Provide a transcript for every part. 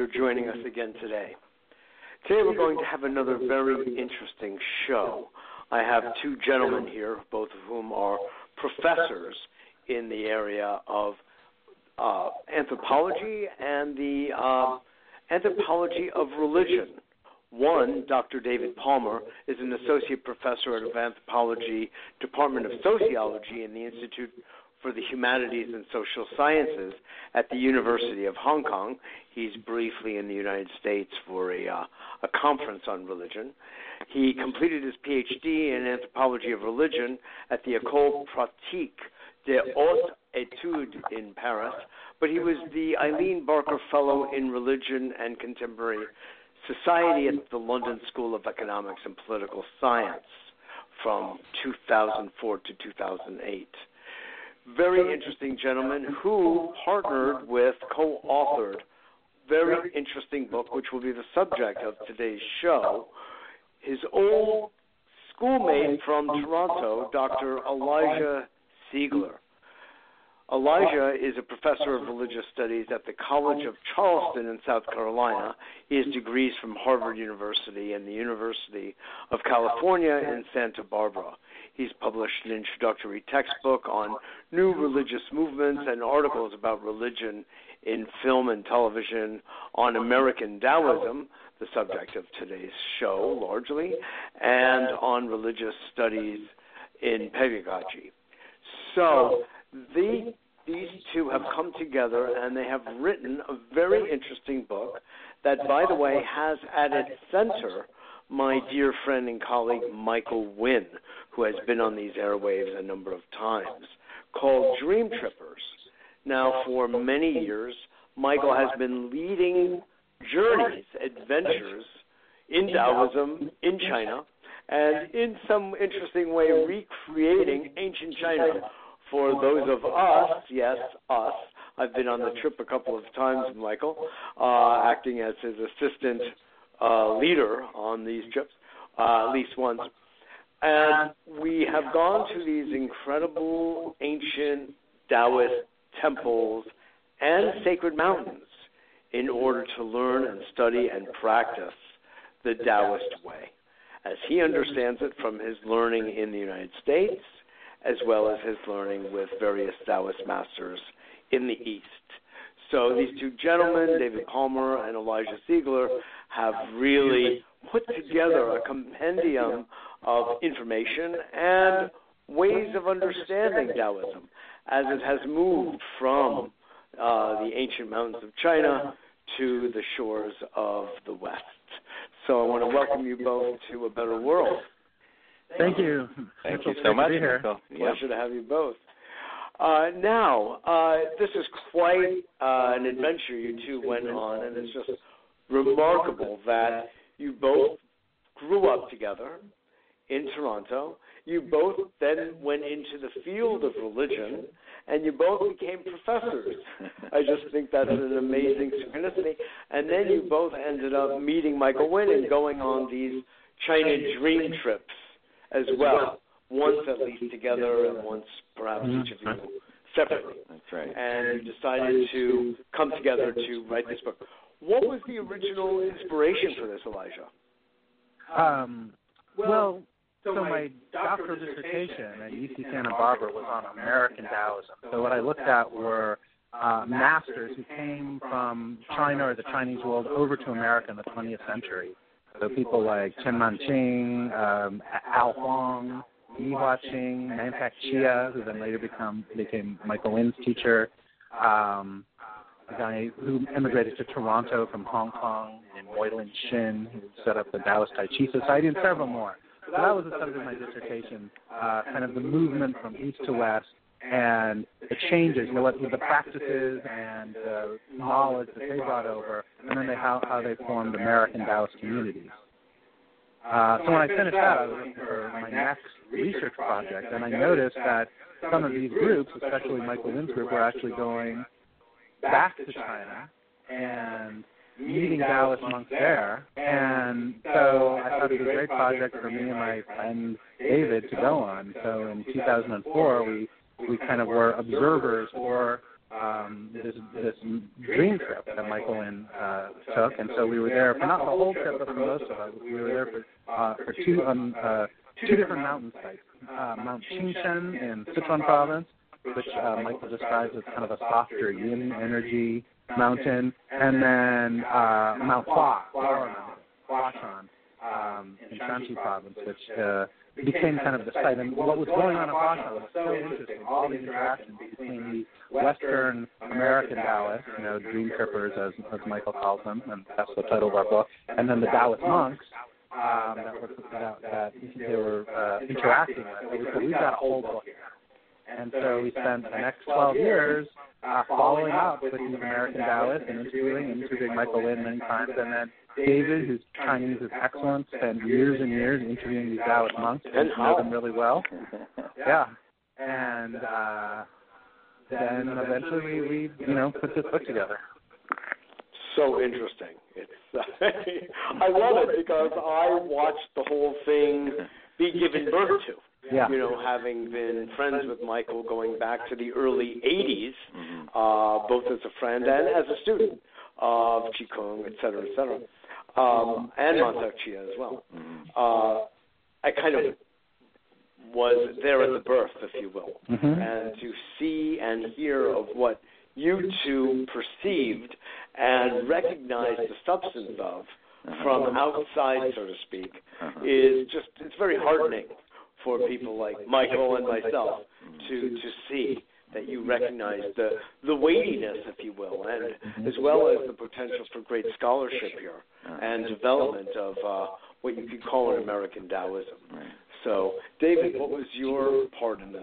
you're joining us again today. Today we're going to have another very interesting show. I have two gentlemen here, both of whom are professors in the area of uh, anthropology and the uh, anthropology of religion. One, Dr. David Palmer, is an associate professor of anthropology, Department of Sociology in the Institute for the Humanities and Social Sciences at the University of Hong Kong. He's briefly in the United States for a, uh, a conference on religion. He completed his PhD in anthropology of religion at the École Pratique des Hautes Études in Paris, but he was the Eileen Barker Fellow in Religion and Contemporary Society at the London School of Economics and Political Science from 2004 to 2008. Very interesting gentleman who partnered with, co authored, very interesting book, which will be the subject of today's show. His old schoolmate from Toronto, Dr. Elijah Siegler. Elijah is a professor of religious studies at the College of Charleston in South Carolina. He has degrees from Harvard University and the University of California in Santa Barbara. He's published an introductory textbook on new religious movements and articles about religion in film and television on American Taoism, the subject of today's show largely, and on religious studies in pedagogy. So, the, these two have come together and they have written a very interesting book that, by the way, has at its center my dear friend and colleague Michael Winn, who has been on these airwaves a number of times, called Dream Trippers. Now, for many years, Michael has been leading journeys, adventures in Taoism in China, and in some interesting way recreating ancient China for those of us, yes, us. I've been on the trip a couple of times, Michael, uh, acting as his assistant uh, leader on these trips, uh, at least once. And we have gone to these incredible ancient Taoist temples and sacred mountains in order to learn and study and practice the Taoist way, as he understands it from his learning in the United States as well as his learning with various Taoist masters in the East. So these two gentlemen, David Palmer and Elijah Siegler, have really put together a compendium of information and ways of understanding Taoism as it has moved from uh, the ancient mountains of China to the shores of the West. So I want to welcome you both to A Better World. Thank you. Thank you so much. Pleasure to have you both. Uh, now, uh, this is quite uh, an adventure you two went on, and it's just remarkable that you both grew up together in Toronto. You both then went into the field of religion, and you both became professors. I just think that's an amazing synchronicity. And then you both ended up meeting Michael Winn and going on these China dream trips as well, once at least together and once perhaps mm-hmm. each of you separately. That's right. And you decided to come together to write this book. What was the original inspiration for this, Elijah? Um, well, so my doctoral dissertation at UC Santa Barbara was on American Taoism. So what I looked at were uh, masters who came from China or the Chinese world over to America in the 20th century. So people like Chen Manqing, um, Al Huang, Ni Huaqing, Mantak Chia, who then later become became Michael Winn's teacher, um, a guy who immigrated to Toronto from Hong Kong, and Moy Lin-shin, who set up the Taoist Tai Chi Society, and several more. So that was the subject of my dissertation, uh, kind of the movement from east to west and the changes, you know, what the practices and uh, knowledge that they brought over, and then they, how, how they formed American Taoist communities. Uh, so when I finished that, I was looking for my next research project, and I noticed that some of these groups, especially Michael Winn's group, were actually going back to China and meeting Taoist monks there. And so I thought it was a great project for me and my friend David to go on. So in 2004, we we kind of were observers for um, this this dream trip that Michael and uh, took, and so we were there for not the whole trip, but for most of it. We were there for uh, for two um, uh, two different mountain sites: uh, Mount Qingcheng in Sichuan province, which uh, Michael describes as kind of a softer yin energy mountain, and then uh, Mount Hua, Huashan, um, in Shanxi province, which uh, became kind of the site. And what was going on in Huashan was so interesting. All the interactions between the Western American Taoists, you know, dream trippers, as, as Michael calls them, and that's the title of our book, and then the Taoist monks um, that, were, that, that they were uh, interacting with. So we've got a whole book here. And so we spent the next 12 years uh, following up with these American Taoists and interviewing and interviewing Michael Winn many times. And then David, who's Chinese is excellent, spent years and years interviewing these Taoist monks and know them really well. Yeah. And uh, then eventually we, we, you know, put this book together. So interesting. It's uh, I love it because I watched the whole thing be given birth to. Yeah. You know, having been friends with Michael going back to the early 80s, uh, both as a friend and as a student of Qigong, et cetera, et cetera, um, and Mantak Chia as well. Uh, I kind of was there at the birth, if you will, mm-hmm. and to see and hear of what you two perceived and recognized the substance of from outside, so to speak, is just it's very heartening for people like Michael and myself to to see that you recognize the the weightiness, if you will, and as well as the potential for great scholarship here and development of uh, what you could call an American Taoism. So, David, what was your part in this?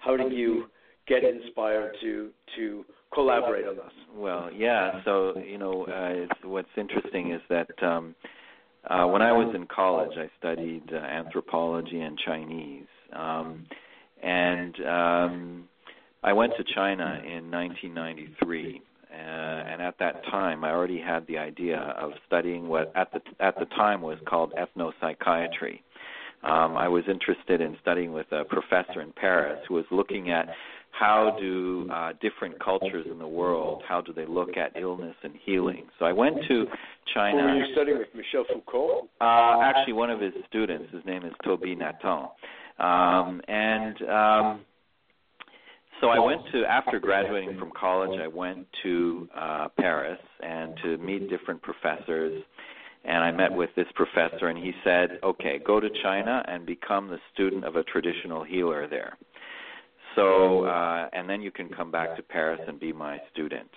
How did you get inspired to to collaborate on this? Well, yeah. So you know, uh, what's interesting is that um, uh, when I was in college, I studied uh, anthropology and Chinese, um, and um, I went to China in 1993. Uh, and at that time, I already had the idea of studying what at the at the time was called ethnopsychiatry. Um, I was interested in studying with a professor in Paris who was looking at how do uh, different cultures in the world how do they look at illness and healing so i went to china were you studying with michel foucault uh, actually one of his students his name is tobie nathan um, and um, so I went to after graduating from college. I went to uh, Paris and to meet different professors, and I met with this professor, and he said, "Okay, go to China and become the student of a traditional healer there." So, uh, and then you can come back to Paris and be my student.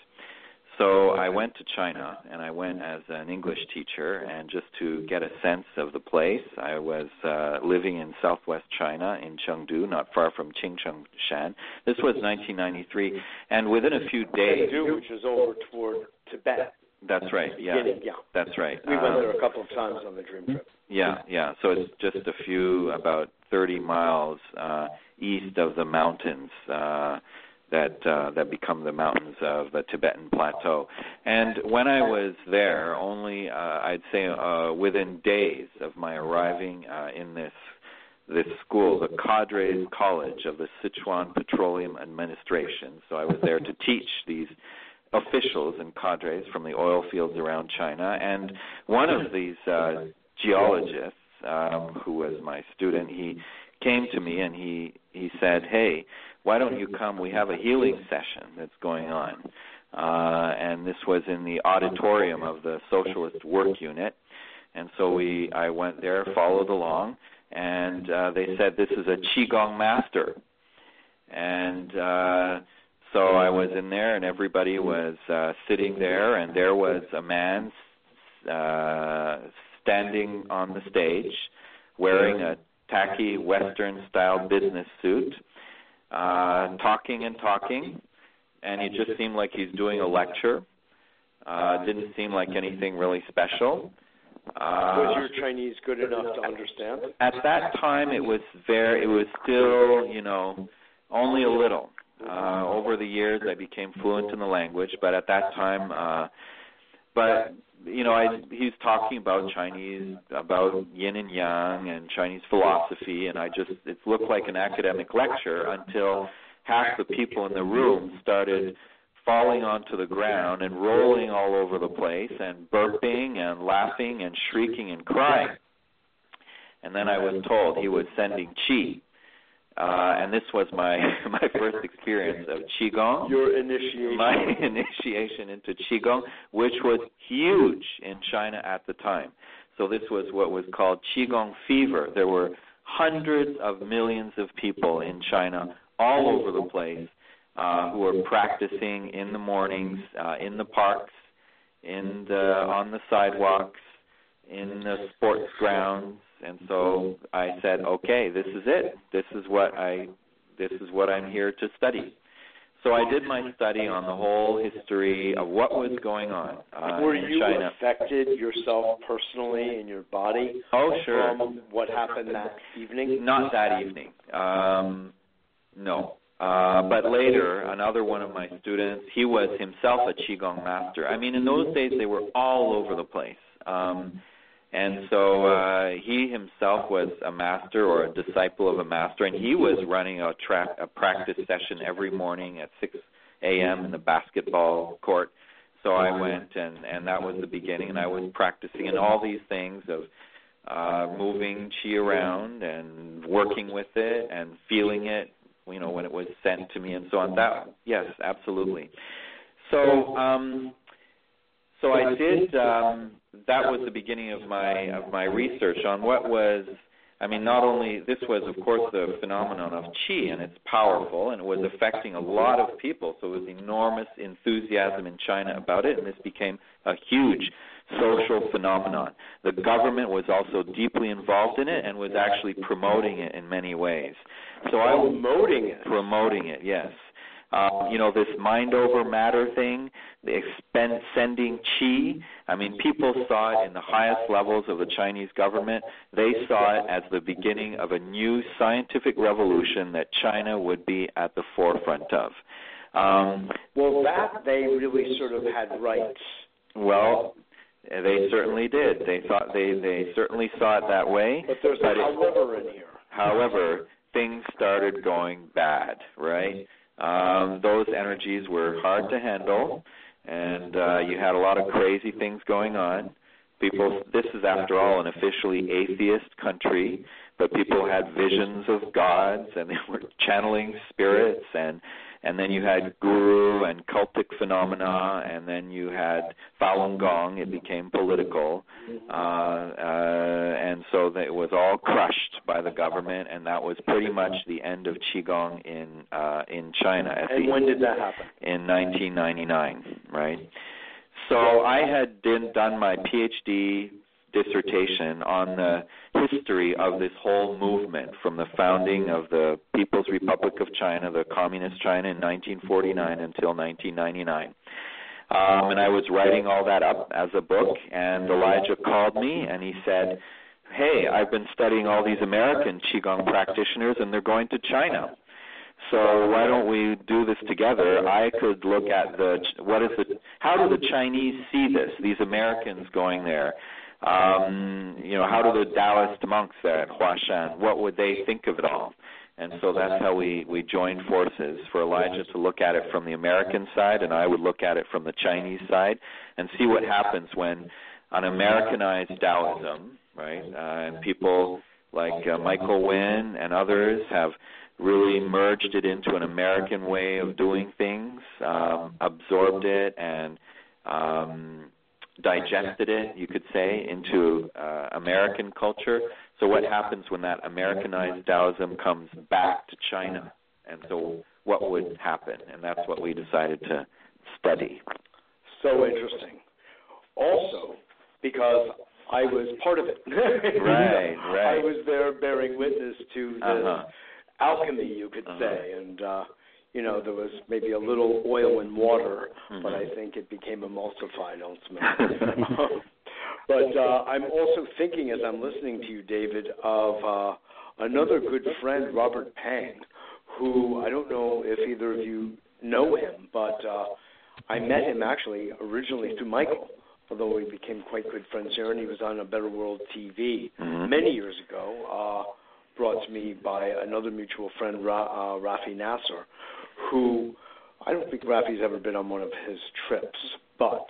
So I went to China and I went as an English teacher and just to get a sense of the place. I was uh, living in southwest China in Chengdu, not far from Qingchengshan. This was 1993, and within a few days, Chengdu, which is over toward Tibet. That's right. Yeah, yeah. that's right. We went there a couple of times on the dream trip. Yeah, yeah. So it's just a few, about 30 miles uh, east of the mountains. Uh, that uh, that become the mountains of the Tibetan plateau. And when I was there, only uh, I'd say uh, within days of my arriving uh, in this this school, the Cadres College of the Sichuan Petroleum Administration. So I was there to teach these officials and cadres from the oil fields around China. And one of these uh, geologists, um, who was my student, he came to me and he he said, "Hey, why don't you come? We have a healing session that's going on." Uh, and this was in the auditorium of the Socialist Work Unit. And so we, I went there, followed along, and uh, they said this is a qigong master. And uh, so I was in there, and everybody was uh, sitting there, and there was a man uh, standing on the stage, wearing a tacky Western style business suit, uh, talking and talking, and it just seemed like he's doing a lecture. Uh, didn't seem like anything really special. Uh, was your Chinese good enough to understand? At that time, it was very. It was still, you know, only a little. Uh, over the years, I became fluent in the language, but at that time, uh, but you know, I he's talking about Chinese, about yin and yang and Chinese philosophy, and I just it looked like an academic lecture until half the people in the room started falling onto the ground and rolling all over the place and burping and laughing and shrieking and crying. And then I was told he was sending chi. Uh, and this was my my first experience of qigong. Your initiation. My initiation into qigong, which was huge in China at the time. So this was what was called qigong fever. There were hundreds of millions of people in China all over the place uh, who were practicing in the mornings, uh, in the parks, in the on the sidewalks, in the sports grounds, and so I said, okay, this is it. This is what I this is what I'm here to study. So I did my study on the whole history of what was going on uh, Were in you China. affected yourself personally in your body Oh, sure. from what happened that evening? Not that evening. Um, no. Uh, but later, another one of my students, he was himself a qigong master. I mean, in those days, they were all over the place. Um, and so uh, he himself was a master or a disciple of a master, and he was running a, tra- a practice session every morning at 6 a.m. in the basketball court. So I went, and and that was the beginning, and I was practicing and all these things of uh, moving chi around and working with it and feeling it, you know, when it was sent to me and so on. That yes, absolutely. So um, so I did. Um, that was the beginning of my of my research on what was. I mean, not only this was, of course, the phenomenon of qi, and it's powerful, and it was affecting a lot of people. So it was enormous enthusiasm in China about it, and this became a huge social phenomenon. The government was also deeply involved in it and was actually promoting it in many ways. So I was Promoting it. promoting it, yes. Um, you know, this mind over matter thing, the expen- sending chi. I mean, people saw it in the highest levels of the Chinese government. They saw it as the beginning of a new scientific revolution that China would be at the forefront of. Um, Well, that they really sort of had rights. well, they certainly did. They thought they they certainly saw it that way. But there's But however in here. However, things started going bad, right? Um, those energies were hard to handle, and uh, you had a lot of crazy things going on. People, this is after all an officially atheist country, but people had visions of gods, and they were channeling spirits, and and then you had guru and cultic phenomena, and then you had Falun Gong. It became political, uh, uh, and so that it was all crushed by the government, and that was pretty much the end of qigong in uh, in China at And the when did that happen? in 1999, right? So I had did, done my PhD dissertation on the history of this whole movement from the founding of the People's Republic of China, the Communist China in 1949 until 1999. Um, and I was writing all that up as a book, and Elijah called me and he said, Hey, I've been studying all these American Qigong practitioners, and they're going to China. So why don't we do this together? I could look at the what is the how do the Chinese see this? These Americans going there. Um, you know, how do the Taoist monks there at Huashan? What would they think of it all? And so that's how we we joined forces for Elijah to look at it from the American side, and I would look at it from the Chinese side, and see what happens when an Americanized Taoism, right, uh, and people like uh, Michael Winn and others have really merged it into an American way of doing things, um, absorbed it, and um, digested it, you could say, into uh, American culture. So, what happens when that Americanized Taoism comes back to China? And so, what would happen? And that's what we decided to study. So interesting. Also, because I was part of it. Right, right. I was there bearing witness to this Uh-huh. alchemy, you could Uh-huh. say, and uh, you know there was maybe a little oil and water, but I think it became emulsified ultimately. but uh, I'm also thinking, as I'm listening to you, David, of uh, another good friend, Robert Peng, who I don't know if either of you know him, but uh, I met him actually originally through Michael, although we became quite good friends here, and he was on a Better World TV Mhm. many years ago. Uh, brought to me by another mutual friend, Ra- uh, Rafi Nasser, who I don't think Rafi's ever been on one of his trips, but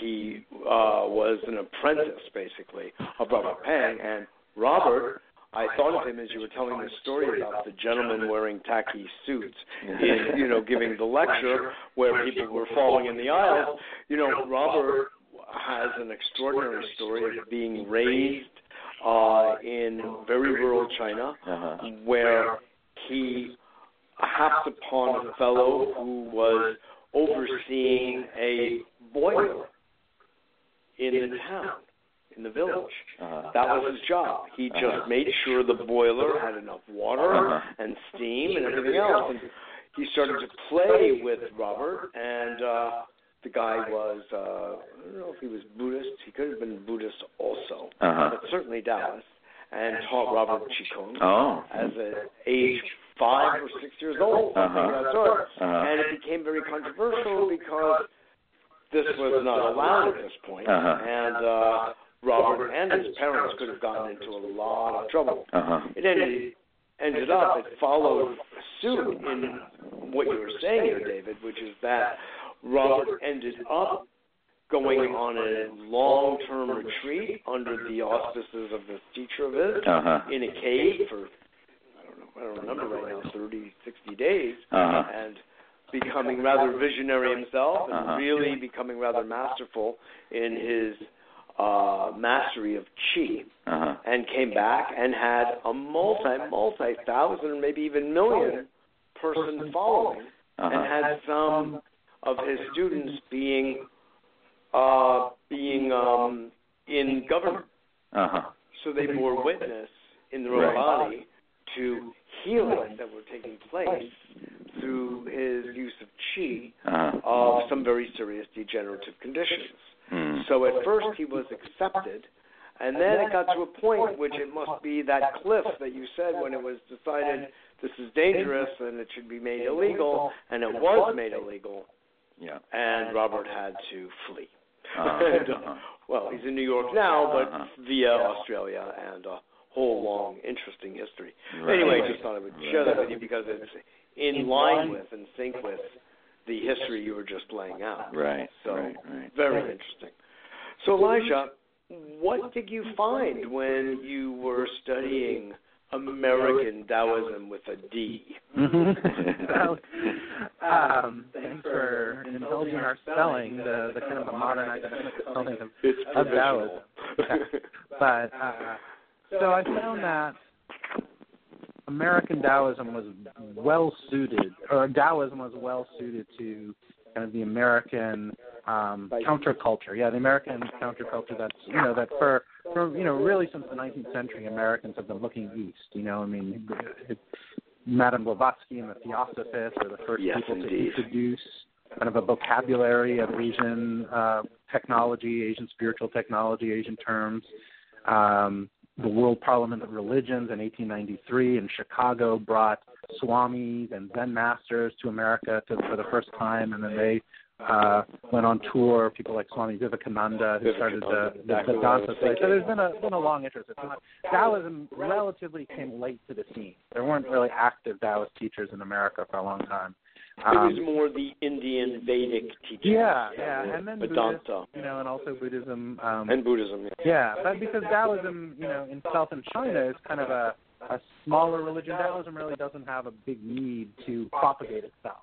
he uh, was an apprentice, basically, of Robert Peng. And Robert, I thought of him as you were telling the story about the gentleman wearing tacky suits in, you know, giving the lecture where people were falling in the aisles. You know, Robert has an extraordinary story of being raised uh, in very rural China, Uh-huh. where he happed upon a fellow who was overseeing a boiler in the town, in the village. Uh-huh. That was his job. He just Uh-huh. made sure the boiler had enough water Uh-huh. and steam and everything else. And he started to play with Robert, and uh, the guy was, uh, I don't know if he was Buddhist. He could have been Buddhist also, Uh-huh. but certainly Taoist, and taught Robert Qigong Oh. as a age five or six years old, something of that sort. Uh-huh. And it became very controversial because this was not allowed at this point. Uh-huh. and uh, Robert and his parents could have gotten into a lot of trouble. Uh-huh. It ended ended up it followed suit in what you were saying here, David, which is that Robert ended up going on a long term retreat under the auspices of this teacher of his Uh-huh. in a cave for I don't know, I don't remember right now, 30, 60 days, Uh-huh. and becoming rather visionary himself and Uh-huh. really becoming rather masterful in his uh, mastery of chi, Uh-huh. and came back and had a multi, multi thousand, maybe even million person following, and Uh-huh. had some of his students being uh, being um, in government. Uh-huh. So they bore witness in their own Right. body to healings that were taking place through his use of chi Uh-huh. of some very serious degenerative conditions. Mm. So at first he was accepted, and then it got to a point which it must be that cliff that you said when it was decided this is dangerous and it should be made illegal, and it was made illegal, Yeah. and Robert had to flee. Uh-huh. And, uh, Uh-huh. well, he's in New York now, but Uh-huh. via Australia and a whole long, interesting history. Right. Anyway, just thought I would share that with you because it's in line with and sync with the history you were just laying out. Right. So right. Right. very interesting. So Elijah, what did you find when you were studying American Taoism with a D? Mm-hmm. well, um, thanks for indulging our spelling, the, the kind of the modern academic spelling of, It's of. Taoism. But uh, so I found that American Taoism was well suited, or Taoism was well suited to kind of the American um, counterculture. Yeah, the American counterculture. That's you know that for for you know really since the 19th century, Americans have been looking east. You know, I mean, it, Madame Blavatsky and the Theosophists are the first Yes, people indeed. to introduce kind of a vocabulary of Asian uh, technology, Asian spiritual technology, Asian terms. Um, the World Parliament of Religions in 1893 in Chicago brought swamis and Zen masters to America to, for the first time, and then they uh, went on tour. People like Swami Vivekananda, who started the, the Exactly what I was Vedanta. thinking. So there's been a been a long interest. It's not, Taoism relatively came late to the scene. There weren't really active Taoist teachers in America for a long time. it was Um, more the Indian Vedic teachings. yeah, yeah, and then Vedanta Buddhist, you know, and also Buddhism. Um, and Buddhism. Yeah. yeah, but because Taoism, you know, in South and China is kind of a a smaller religion. Taoism really doesn't have a big need to propagate itself.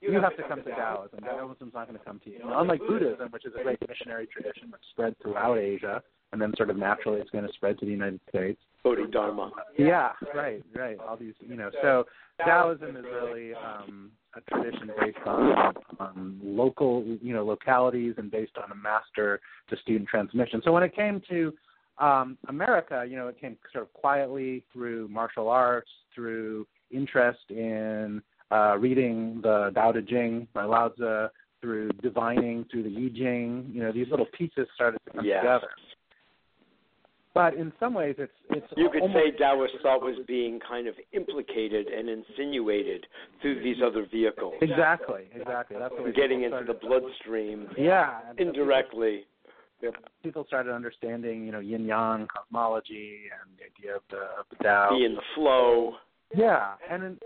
You have to come to Taoism. Taoism Taoism's not going to come to you. Unlike Buddhism, which is a great missionary tradition that's spread throughout Asia, and then sort of naturally it's going to spread to the United States. Bodhidharma. Yeah, right, right. All these, you know, so Taoism is really um, a tradition based on, on local, you know, localities and based on a master to student transmission. So when it came to um, America, you know, it came sort of quietly through martial arts, through interest in uh, reading the Tao Te Ching by Lao Tzu, through divining, through the Yi Jing. You know, these little pieces started to come together. But in some ways, it's it's You could say Taoist thought was being kind of implicated and insinuated through these other vehicles, Exactly, exactly. That's way getting people into the bloodstream Yeah, so indirectly. Yep. People started understanding, you know, yin yang cosmology and the idea of the, of the Tao. Be in the flow. Yeah, and in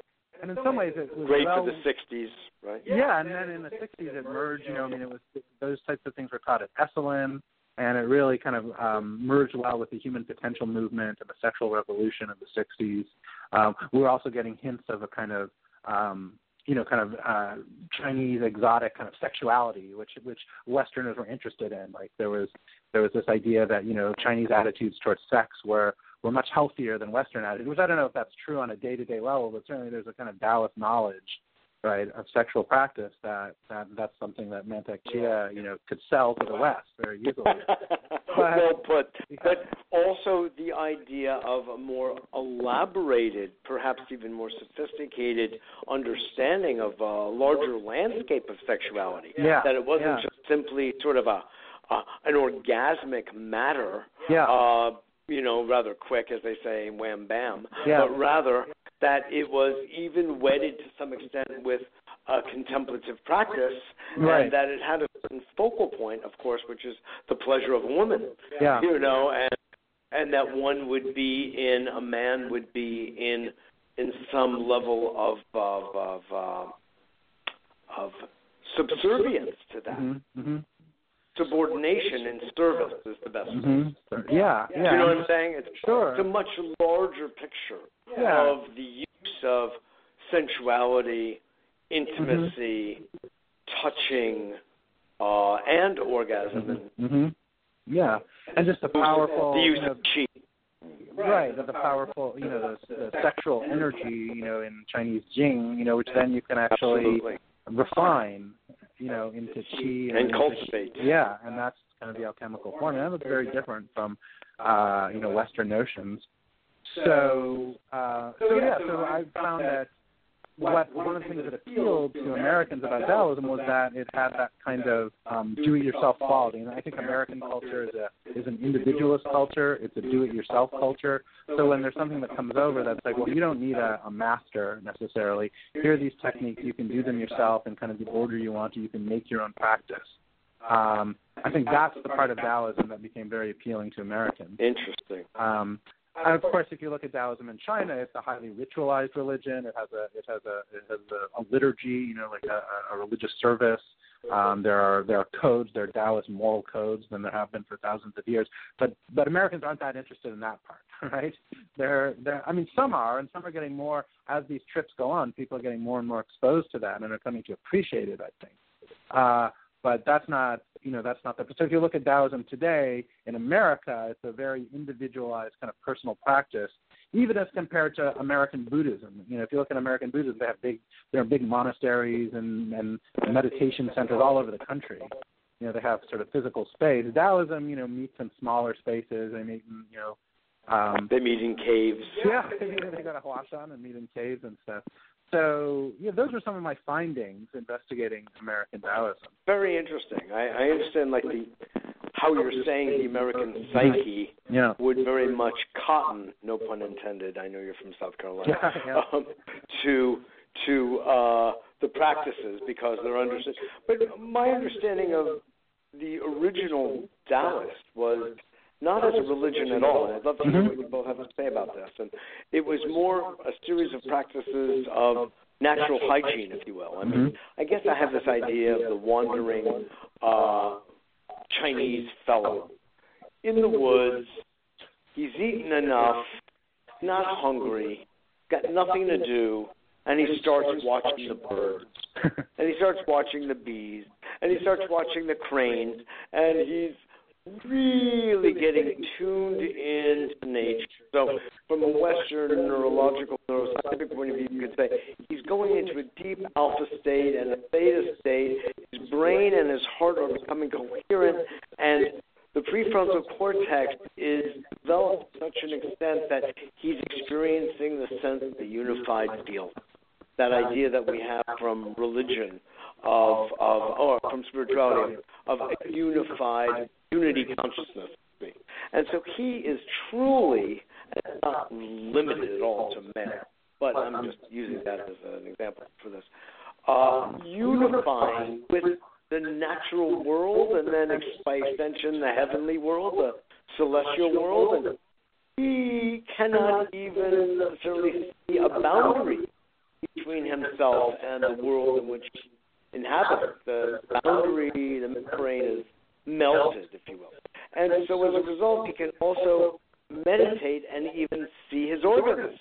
and in some ways it was Great well, for the '60s, right? Yeah, and then in the '60s it merged. You know, I mean, it was those types of things were taught at Esalen, and it really kind of um, merged well with the human potential movement and the sexual revolution of the '60s. Um, we were also getting hints of a kind of um, you know, kind of uh, Chinese exotic kind of sexuality, which which Westerners were interested in. Like there was there was this idea that you know Chinese attitudes towards sex were were much healthier than Western attitudes. Which I don't know if that's true on a day to day level, but certainly there's a kind of Taoist knowledge, right, of sexual practice that that that's something that Mantak Chia you know could sell to the West very easily. well put. But also the idea of a more elaborated, perhaps even more sophisticated understanding of a larger landscape of sexuality. Yeah. That it wasn't yeah. just simply sort of a, a an orgasmic matter. Yeah. Uh, you know, rather quick, as they say, wham bam. Yeah. But rather that it was even wedded to some extent with a contemplative practice, Right. and that it had a certain focal point, of course, which is the pleasure of a woman. Yeah. You know, and and that one would be in a man would be in in some level of of of uh, of subservience to that. Mm-hmm. Mm-hmm. Subordination and service is the best. Mm-hmm. Yeah. Yeah. Do you know what I'm saying? It's, Sure. it's a much larger picture Yeah. of the use of sensuality, intimacy, touching, uh, and orgasm. and hmm Yeah, and just the powerful, the use of chi. right, the, the powerful, you know, the, the sexual energy, you know, in Chinese Jing, you know, which then you can actually Absolutely. refine, you know, into qi and, And into- cultivate. Yeah, and that's kind of the alchemical form, and that was very different from, uh, you know, Western notions. So, uh, so yeah, so I found that what one of the things that appealed to Americans about Taoism was that it had that kind of um, do-it-yourself quality. And I think American culture is a is an individualist culture. It's a do-it-yourself culture. So when there's something that comes over that's like, well, you don't need a, a master necessarily. Here are these techniques. You can do them yourself in kind of the order you want to. You can make your own practice. Um, I think that's the part of Taoism that became very appealing to Americans. Interesting. Um, and of course, if you look at Taoism in China, it's a highly ritualized religion. It has a it has a it has a, a liturgy, you know, like a, a religious service. Um, there are there are codes, there are Taoist moral codes, and there have been for thousands of years. But but Americans aren't that interested in that part, right? They're they're I mean some are, and some are getting more as these trips go on. People are getting more and more exposed to that, and are coming to appreciate it. I think. Uh, but that's not you know that's not the so if you look at Taoism today in America, it's a very individualized kind of personal practice, even as compared to American Buddhism. You know, if you look at American Buddhism, they have big there are big monasteries and and meditation centers all over the country. You know, they have sort of physical space. Taoism, you know, meets in smaller spaces. They meet in you know. Um, They meet in caves. yeah, they go to Huashan and meet in caves and stuff. So, yeah, those are some of my findings investigating American Taoism. Very interesting. I, I understand, like the how you're saying the American psyche Yeah. would very much cotton, no pun intended. I know you're from South Carolina. Yeah, yeah. Um, to to uh, the practices because they're understood. But my understanding of the original Taoist was not as a religion at all. I'd love to hear what you both have to say about this. And it was more a series of practices of natural hygiene, if you will. I mean, I guess I have this idea of the wandering uh, Chinese fellow in the woods. He's eaten enough, not hungry, got nothing to do, and he starts watching the birds, and he starts watching the bees, and he starts watching the cranes, and he's really getting tuned into nature. So, from a Western neurological, neuroscientific point of view, you could say he's going into a deep alpha state and a theta state. His brain and his heart are becoming coherent, and the prefrontal cortex is developed to such an extent that he's experiencing the sense of the unified field. That idea that we have from religion, of of or from spirituality, of a unified unity consciousness. And so he is truly not limited at all to men, but I'm just using that as an example for this. Uh, unifying with the natural world, and then by extension, the heavenly world, the celestial world, and he cannot even necessarily see a boundary between himself and the world in which he inhabits. The boundary, the membrane is melted, if you will. And so as a result, he can also meditate and even see his organs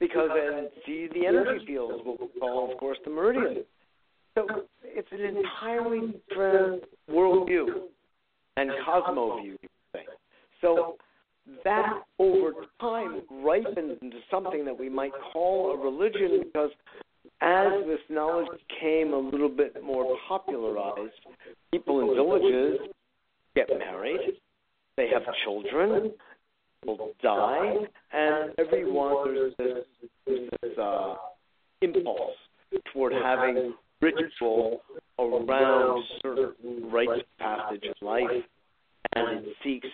because and see the energy fields, what we call, of course, the meridian. So it's an entirely different worldview and cosmo view, you say. So that over time ripens into something that we might call a religion because as this knowledge became a little bit more popularized, people in villages get married, they have children, will die, and everyone there's this, this uh, impulse toward having ritual around certain rites of passage in life, and it seeks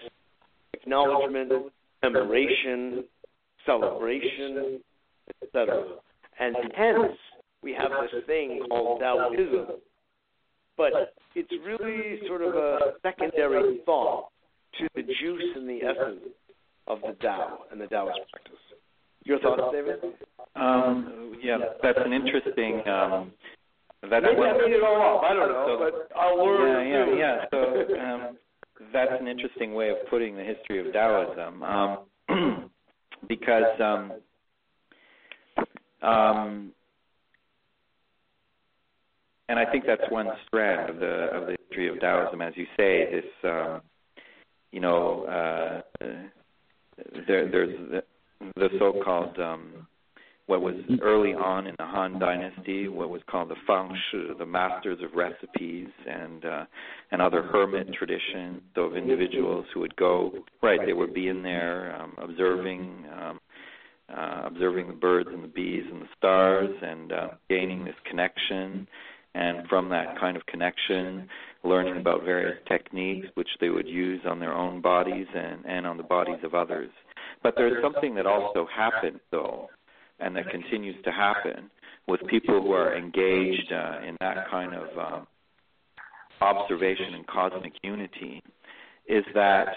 acknowledgement, commemoration, celebration, etc. And hence, we have this thing called Taoism. But it's really sort of a secondary thought to the juice and the essence of the Tao and the Taoist practice. Your thoughts, David? Um, yeah, that's an interesting. Um, that's Maybe one, I made it all up. I don't know, so, but I'll learn. yeah, yeah, yeah. So um, that's an interesting way of putting the history of Taoism, um, because um, um, and I think that's one strand of the of the history of Taoism, as you say. This, um, you know, uh, there, there's the, the so-called um, what was early on in the Han Dynasty, what was called the Fang Shi, the masters of recipes, and uh, and other hermit traditions of individuals who would go right. They would be in there um, observing. Um, uh, observing the birds and the bees and the stars and uh, gaining this connection and from that kind of connection, learning about various techniques which they would use on their own bodies and, and on the bodies of others. But there's something that also happened, though, and that continues to happen with people who are engaged uh, in that kind of um, observation and cosmic unity, is that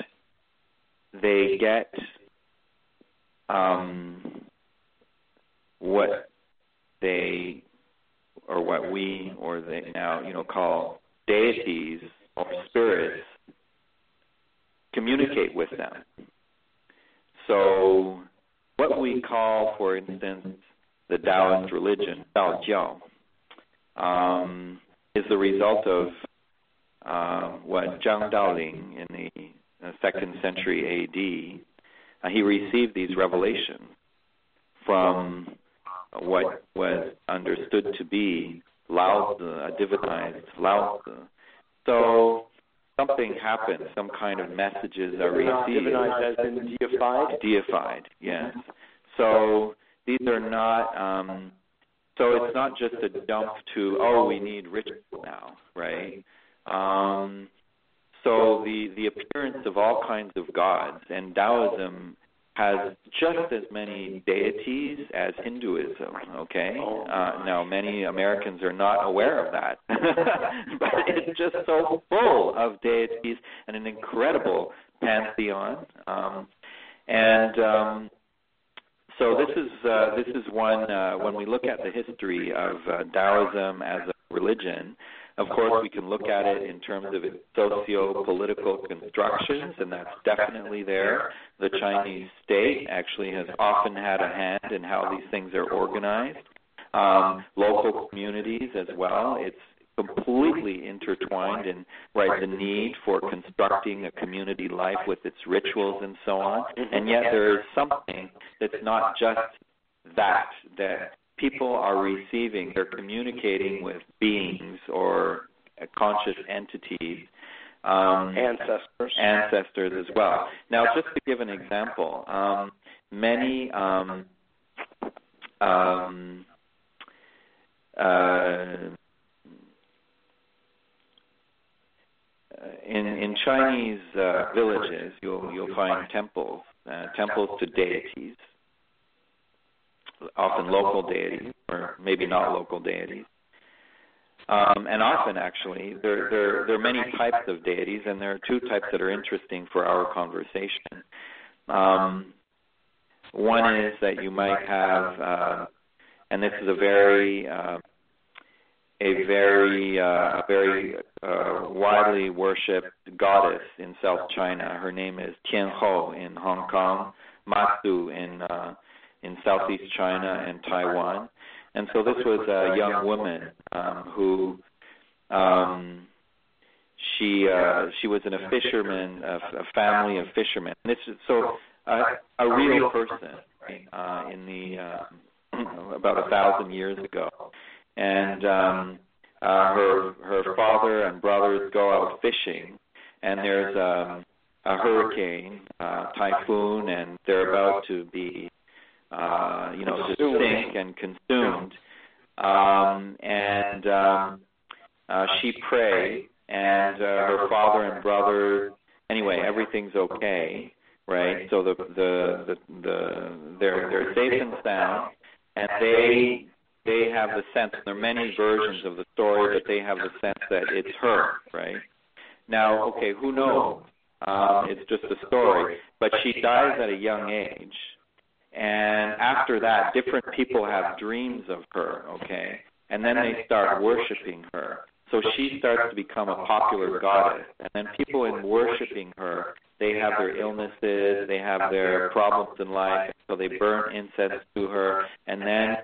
they get um, what they or what we or they now you know call deities or spirits communicate with them. So what we call, for instance, the Taoist religion, Dao Jiao, um, is the result of uh, what Zhang Daoling in the uh, second century A.D. Uh, he received these revelations from what was understood to be Lao Tzu, a divinized Lao So something happens, some kind of messages are received. Divinized as in deified? Deified, yes. So these are not, um, so it's not just a dump to, oh, we need ritual now, right? Um, so the, the appearance of all kinds of gods, and Taoism has just as many deities as Hinduism. Okay, uh, now many Americans are not aware of that, but it's just so full of deities and an incredible pantheon. Um, and um, so this is uh, this is one uh, when we look at the history of uh, Taoism as a religion. Of course, we can look at it in terms of its socio-political constructions, and that's definitely there. The Chinese state actually has often had a hand in how these things are organized. Um, local communities as well. It's completely intertwined in right the need for constructing a community life with its rituals and so on. And yet there is something that's not just that that people are receiving, they're communicating with beings or conscious entities. Um, ancestors. Ancestors as well. Now, just to give an example, um, many um, um, uh, in in Chinese uh, villages, you'll you'll find temples, uh, temples to deities, often local deities, or maybe not local deities. Um, and often, actually, there, there, there are many types of deities, and there are two types that are interesting for our conversation. Um, one is that you might have, uh, and this is a very uh, a very uh, very uh, widely worshipped goddess in South China. Her name is Tianhou in Hong Kong, Mazu in uh, in Southeast China and Taiwan. And so this was a young woman um, who um, she uh, she was in a fisherman, a, a family of fishermen. And this is so uh, a real person uh, in the uh, about a thousand years ago, and um, uh, her her father and brothers go out fishing, and there's um, a hurricane, uh, typhoon, and they're about to be uh, you know, sink and consumed. Um, and um, uh, she prayed, and uh, her father and brother. Anyway, everything's okay, right? So the the the, the they're they're safe and sound, and they they have the sense. There are many versions of the story, but they have the sense that it's her, right? Now, okay, who knows? Um, it's just a story, but she dies at a young age and after that, different people have dreams of her, okay? And then they start worshiping her. So she starts to become a popular goddess. And then people in worshiping her, they have their illnesses, they have their problems in life, so they burn incense to her, and then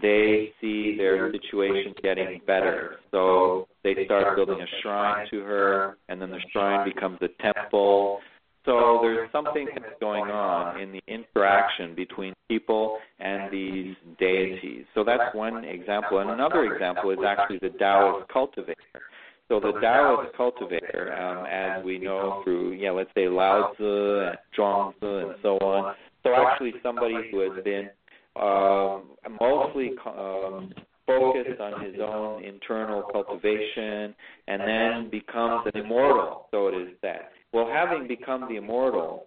they see their situation getting better. So they start building a shrine to her, and then the shrine becomes a temple, so there's something that's going on in the interaction between people and these deities. So that's one example. And another example is actually the Taoist cultivator. So the Taoist cultivator, um, as we know through, yeah, let's say Lao Tzu and Zhuangzi and so on. So actually somebody who has been um, mostly um, focused on his own internal cultivation and then becomes an immortal, so it is said. Well, having become the immortal,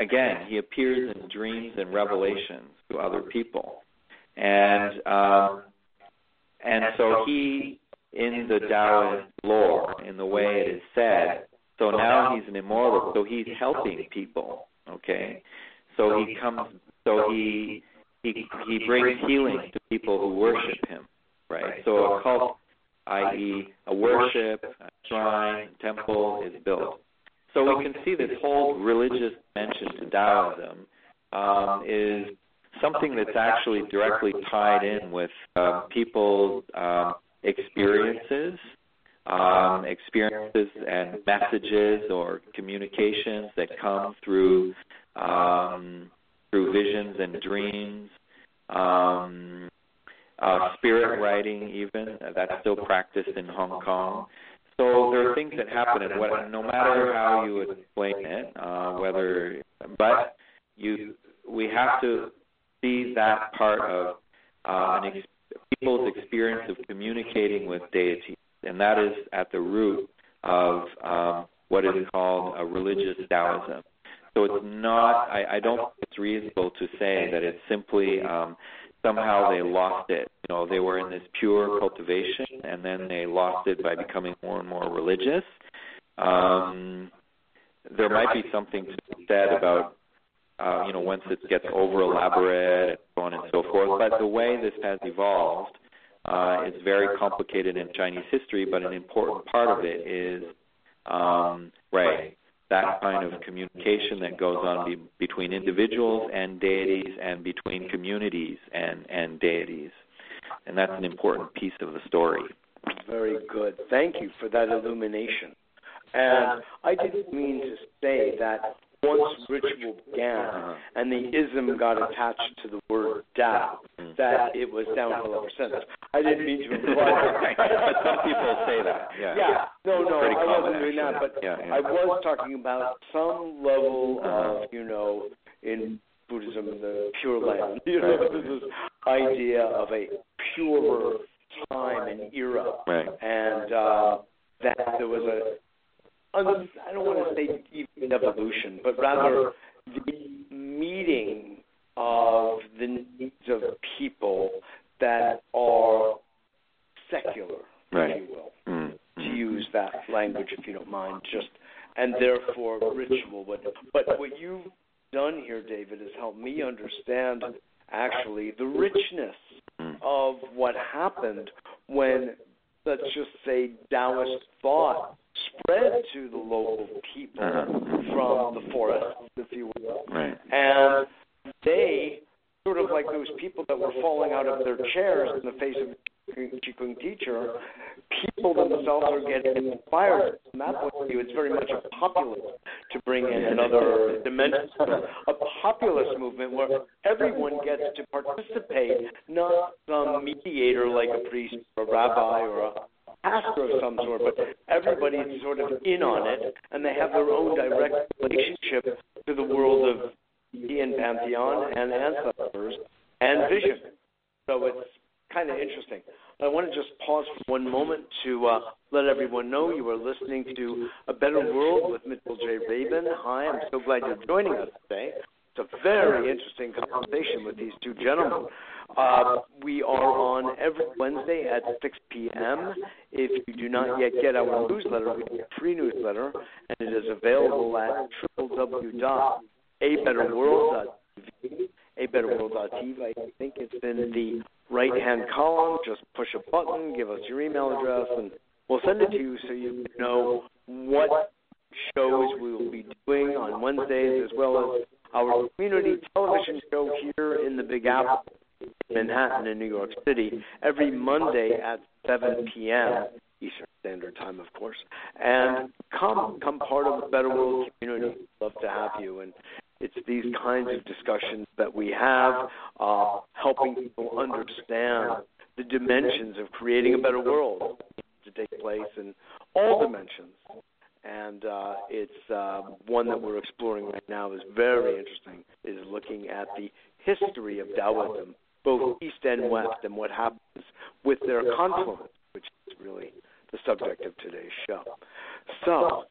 again, he appears in dreams and revelations to other people. And um, and so he, in the Taoist lore, in the way it is said, so now he's an immortal, so he's helping people. Okay, so he comes, so he he he brings healing to people who worship him. Right. So a cult, i.e., a worship, a shrine, temple, is built. So we can see this whole religious dimension to Taoism um, is something that's actually directly tied in with uh, people's um, experiences, um, experiences and messages or communications that come through um, through visions and dreams. Um, uh, spirit writing, even that's still practiced in Hong Kong. So there are things that happen, and what, no matter how you explain it, uh, whether, but you, we have to see that part of uh, an ex- people's experience of communicating with deity, and that is at the root of um, what is called a religious Taoism. So it's not. I, I don't it's reasonable to say that it's simply um, somehow they lost it. You know, they were in this pure cultivation, and then they lost it by becoming more and more religious. Um, there might be something to be said about, uh, you know, once it gets over elaborate and so on and so forth. But the way this has evolved uh, is very complicated in Chinese history. But an important part of it is, um, right, that kind of communication that goes on be, between individuals and deities and between communities and, and deities. And that's an important piece of the story. Very good. Thank you for that illumination. And I didn't mean to say that once ritual began uh-huh. and the ism got attached to the word Tao, mm. that it was downhill ever since. I didn't mean to imply that. but some people say that. Yeah. Yeah. No, no, I wasn't doing that, but Yeah, yeah. I was talking about some level Uh-huh. of, you know, in Buddhism, the pure land. You know, this idea of a purer time and era, Right. and uh, that there was a un- I don't want to say even evolution, but rather the meeting of the needs of people that are secular, right. if you will, Mm. to use that language, if you don't mind, just and therefore ritual. But but what you've done here, David, has helped me understand actually the richness Mm. of what happened when, let's just say, Taoist thought spread to the local people Uh-huh. from the forest, if you will, Right. and they sort of like those people that were falling out of their chairs in the face of Qigong teacher, people themselves are getting inspired. From that point of view, it's very much a populist to bring in another dimension, a populist movement where everyone gets to participate, not some mediator like a priest or a rabbi or a pastor of some sort, but everybody's sort of in on it, and they have their own direct relationship to the world of Indian pantheon and ancestors and vision. So it's kind of interesting. I want to just pause for one moment to uh, let everyone know you are listening to A Better World with Mitchell J. Rabin. Hi, I'm so glad you're joining us today. It's a very interesting conversation with these two gentlemen. Uh, we are on every Wednesday at 6 p.m. If you do not yet get our newsletter, we have a free newsletter, and it is available at www.abetterworld.tv. abetterworld.tv. I think it's in the right-hand column. Just push a button, give us your email address, and we'll send it to you so you know what shows we will be doing on Wednesdays, as well as our community television show here in the Big Apple, Manhattan, in New York City, every Monday at 7 p.m. Eastern Standard Time, of course. And come, come part of the Better World community. Love to have you. And it's these kinds of discussions that we have, uh, helping people understand the dimensions of creating a better world to take place in all dimensions. And uh, it's uh, one that we're exploring right now is very interesting. Is looking at the history of Taoism, both east and west, and what happens with their confluence, which is really the subject of today's show. So,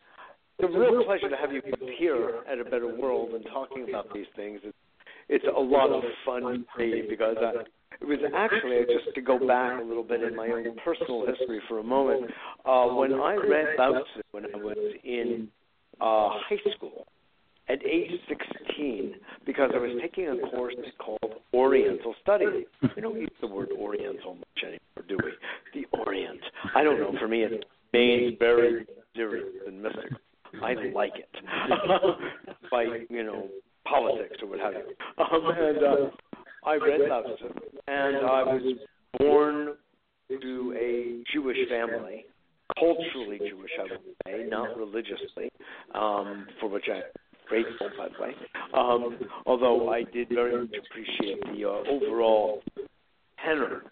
it's a real pleasure to have you here at A Better World and talking about these things. It's, it's a lot of fun for me because I, it was actually just to go back a little bit in my own personal history for a moment. Uh, when I read Lao Tzu when I was in uh, high school at age 16, because I was taking a course called Oriental Studies. We don't use the word Oriental much anymore, do we? The Orient. I don't know. For me, it means very serious and mystical. I like it. By you know politics or what have you. Um, and uh, I read that Tzu, and I was born to a Jewish family, culturally Jewish, I would say, not religiously, um, for which I'm grateful, by the way. Um, although I did very much appreciate the uh, overall tenor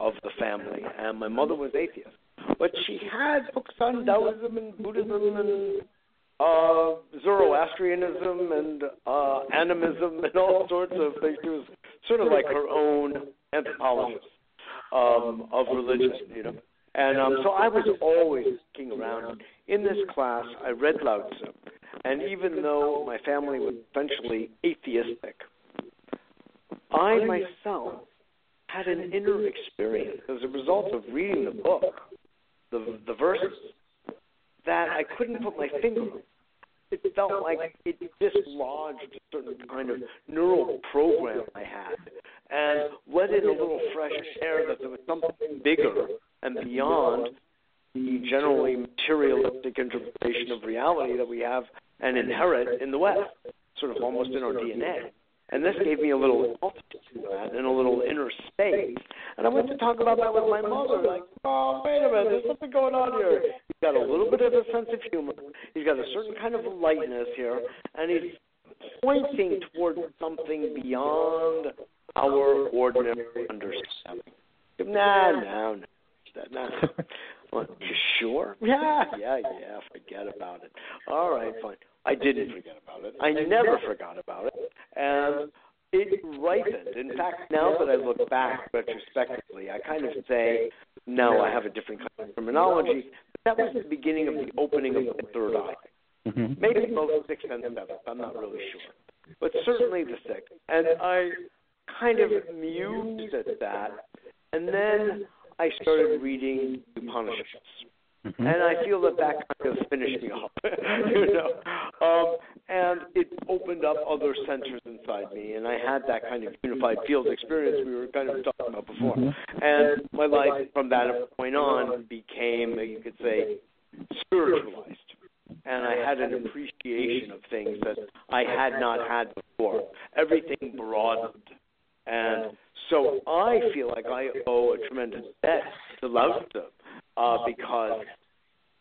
of the family, and my mother was atheist, but she had books on Taoism and Buddhism and uh, Zoroastrianism and uh, animism and all sorts of things. She was sort of like her own anthropologist um, of religion, you know. And um, so I was always looking around. In this class, I read Lao Tzu, and even though my family was essentially atheistic, I myself had an inner experience as a result of reading the book, the the verses, that I couldn't put my finger on. It felt like it dislodged a certain kind of neural program I had and let in a little fresh air that there was something bigger and beyond the generally materialistic interpretation of reality that we have and inherit in the West, sort of almost in our DNA. And this gave me a little altitude to that and a little inner space. And I went to talk about that with my mother, like, oh, wait a minute, there's something going on here. He's got a little bit of a sense of humor. He's got a certain kind of lightness here, and he's pointing towards something beyond our ordinary understanding. Nah, no, no. Nah. Well, you sure? Yeah, yeah, yeah. Forget about it. All right, fine. I didn't forget about it. I never forgot about it, and it ripened. In fact, now that I look back retrospectively, I kind of say no, I have a different kind of terminology. That was the beginning of the opening of the third eye. Mm-hmm. Maybe both sixth and seventh. I'm not really sure, but certainly the sixth. And I kind of mused at that, and then I started reading Upanishads. Mm-hmm. And I feel that that kind of finished me off, you know. Um, and it opened up other centers inside me, and I had that kind of unified field experience we were kind of talking about before. Mm-hmm. And my life from that point on became, you could say, spiritualized. And I had an appreciation of things that I had not had before. Everything broadened. And so I feel like I owe a tremendous debt to Lao Tzu uh, because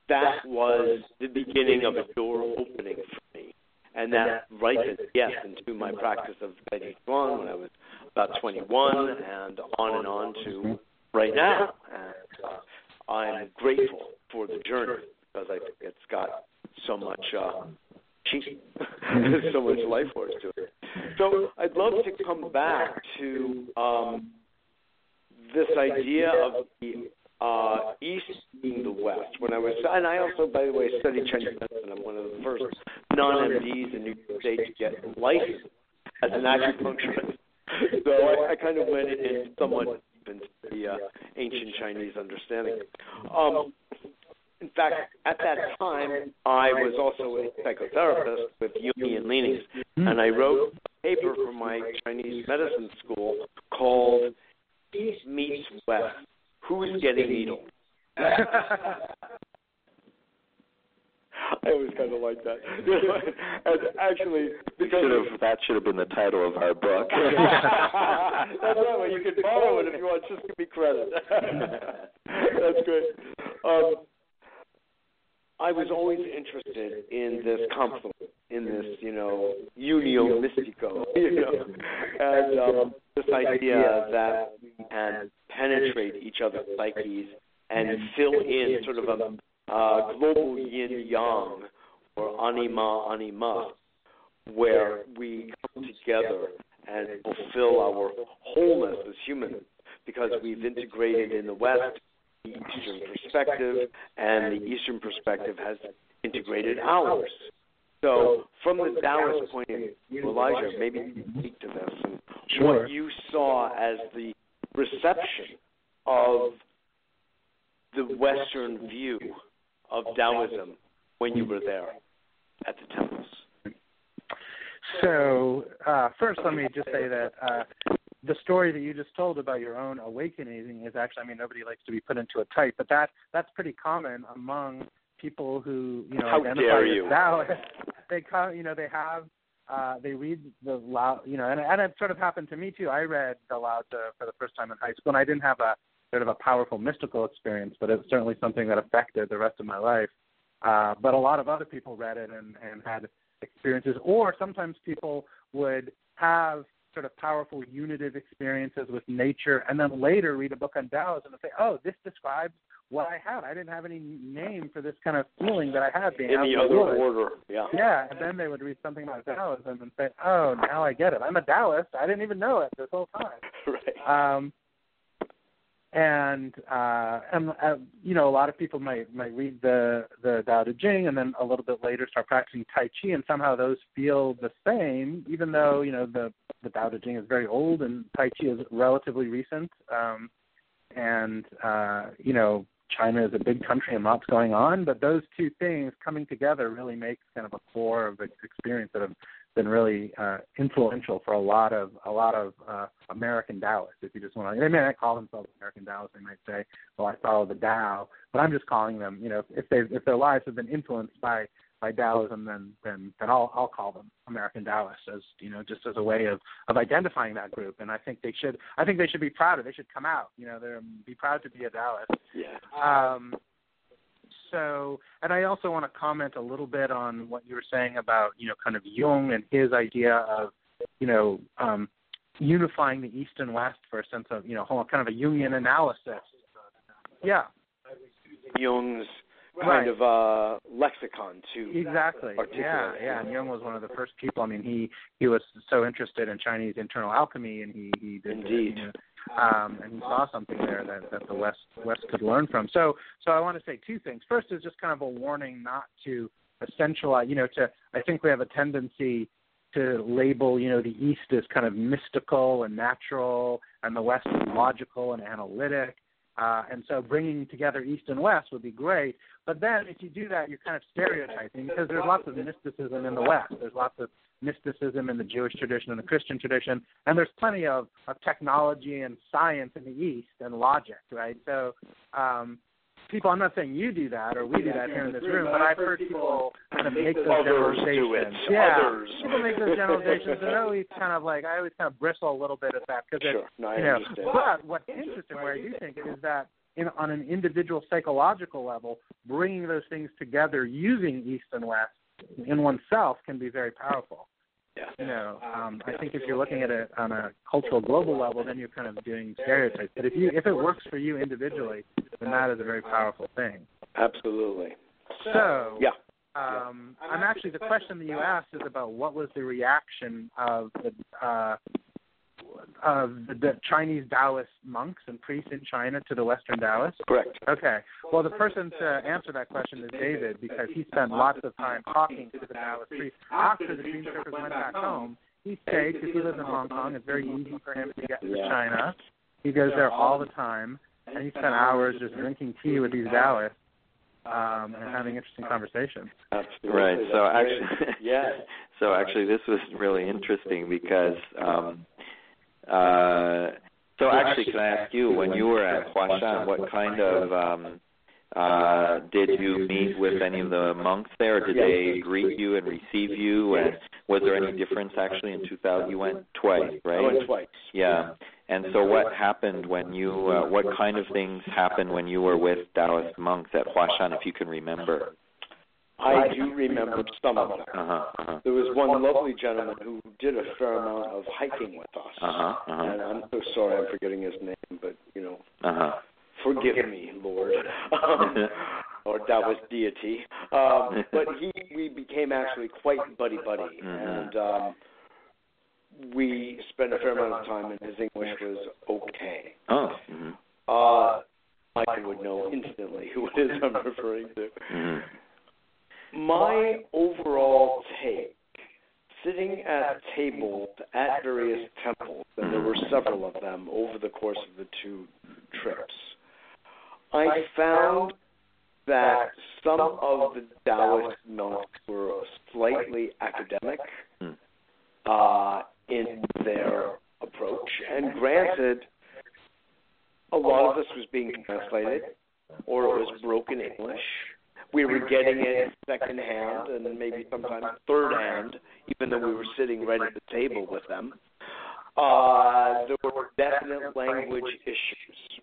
that was the beginning of a door opening for me. And that ripened, yes, into my practice of Taiji Chuan when I was about 21 and on and on to right now. And uh, I'm grateful for the journey because I think it's got so much uh, so much life force to it. So I'd love to come back to um, this idea of the uh, east being the west. When I was, and I also, by the way, studied Chinese medicine. I'm one of the first non-MDs in New York State to get licensed as an acupuncturist. so I, I kind of went in somewhat into the uh, ancient Chinese understanding. Um, in fact, at that time, I was also a psychotherapist with Jungian leanings, and I wrote a paper for my Chinese medicine school called East Meets West Who's getting needled? I always kind of like that. and actually, because should have, that should have been the title of our book. That's right. Well, you can borrow it if you want. Just give me credit. That's great. Um, I was always interested in this conflict, in this, you know, unio mystico, you know, and um, this idea that we can penetrate each other's psyches and fill in sort of a uh, global yin yang or anima anima, where we come together and fulfill our wholeness as humans because we've integrated in the West the Eastern perspective, and the Eastern perspective has integrated ours. So, from the Taoist point of view, Elijah, maybe you can speak to this and sure. what you saw as the reception of the Western view of Taoism when you were there at the temples. So, uh, first, let me just say that uh, the story that you just told about your own awakening is actually, I mean, nobody likes to be put into a type, but that that's pretty common among people who you know How identify as you. Taoist. They come, you know, they have uh, they read the Lao, you know, and, and it sort of happened to me too. I read the Lao Tzu for the first time in high school, and I didn't have a sort of a powerful mystical experience, but it's certainly something that affected the rest of my life. Uh, but a lot of other people read it and, and had experiences, or sometimes people would have sort of powerful unitive experiences with nature, and then later read a book on Taoism and say, "Oh, this describes what I had. I didn't have any name for this kind of feeling that I had being in out the other woods." order. Yeah. Yeah, and then they would read something about Taoism and say, "Oh, now I get it. I'm a Taoist. I didn't even know it this whole time." right. Um, and uh, and uh, you know, a lot of people might might read the the Tao Te Ching and then a little bit later start practicing Tai Chi, and somehow those feel the same, even though you know the the Tao Te Ching is very old and Tai Chi is relatively recent. Um, and uh, you know, China is a big country and lots going on, but those two things coming together really makes kind of a core of experience that have been really uh, influential for a lot of a lot of uh, American Taoists. If you just want to, they may not call themselves American Taoists. They might say, "Well, I follow the Tao," but I'm just calling them. You know, if they if their lives have been influenced by by Taoism, then then then I'll I'll call them American Taoists as you know just as a way of of identifying that group. And I think they should I think they should be proud of. They should come out. You know, they're be proud to be a Taoist. Yeah. Um, so, and I also want to comment a little bit on what you were saying about, you know, kind of Jung and his idea of, you know, um, unifying the East and West for a sense of, you know, kind of a Jungian analysis. Yeah. Jung's kind Right. of uh, lexicon to Exactly. Yeah, yeah. And Jung was one of the first people. I mean, he he was so interested in Chinese internal alchemy, and he he did Indeed. You know, um, and he saw something there that that the West West could learn from. So so I want to say two things. First is just kind of a warning not to essentialize. You know, to I think we have a tendency to label you know the East as kind of mystical and natural, and the West logical and analytic. Uh, and so bringing together East and West would be great. But then if you do that, you're kind of stereotyping because there's lots of mysticism in the West. There's lots of mysticism in the Jewish tradition and the Christian tradition, and there's plenty of, of technology and science in the East and logic, right? So um, people, I'm not saying you do that or we do that here in this room, but I've heard people kind of make those generalizations. Yeah, Others. people make those generalizations, and I always kind of like I always kind of bristle a little bit at that because Sure. No, you know. understand. But what's interesting, where I do think is that in, on an individual psychological level, bringing those things together using East and West in oneself can be very powerful. Yeah. You know, um, I think if you're looking at it on a cultural global level, then you're kind of doing stereotypes. But if you if it works for you individually, then that is a very powerful thing. Absolutely. So, Yeah. um, I'm actually the question that you asked is about what was the reaction of the uh, of the, the Chinese Taoist monks and priests in China to the Western Taoists. Correct. Okay. Well, the person to answer that question is David because he spent lots of time talking to the Taoist priests. After the Dream Trippers went back home, he stayed because he lives in Hong Kong. It's very easy for him to get to Yeah. China. He goes there all the time, and he spent hours just drinking tea with these Taoists um, and having interesting conversations. Absolutely. Right. So actually, yes. So actually, this was really interesting because. um uh So actually, can I ask you, when you were at Huashan, what kind of um uh did you meet with any of the monks there? Did they greet you and receive you? And was there any difference actually in 2000? You went twice, I right? went twice. Yeah. And so, what happened when you? Uh, what kind of things happened when you were with Taoist monks at Huashan, if you can remember? I do remember some of them. Uh huh. Uh huh. There was one lovely gentleman who did a fair amount of hiking with us. Uh huh. Uh And. I'm so sorry I'm forgetting his name, but you know, Uh huh. forgive me, Lord, or that was deity. Um, but he, we became actually quite buddy buddy, Mhm. and um, we spent a fair amount of time, and his English was okay. Oh. Mhm. Uh, I would know instantly who it is I'm referring to. My overall take, sitting at tables at various temples, and there were several of them over the course of the two trips, I found that some of the Taoist monks were slightly academic Hmm. uh, in their approach. And granted, a lot of this was being translated, or it was broken English. We were getting it secondhand and maybe sometimes third hand, even though we were sitting right at the table with them. Uh, there were definite language issues.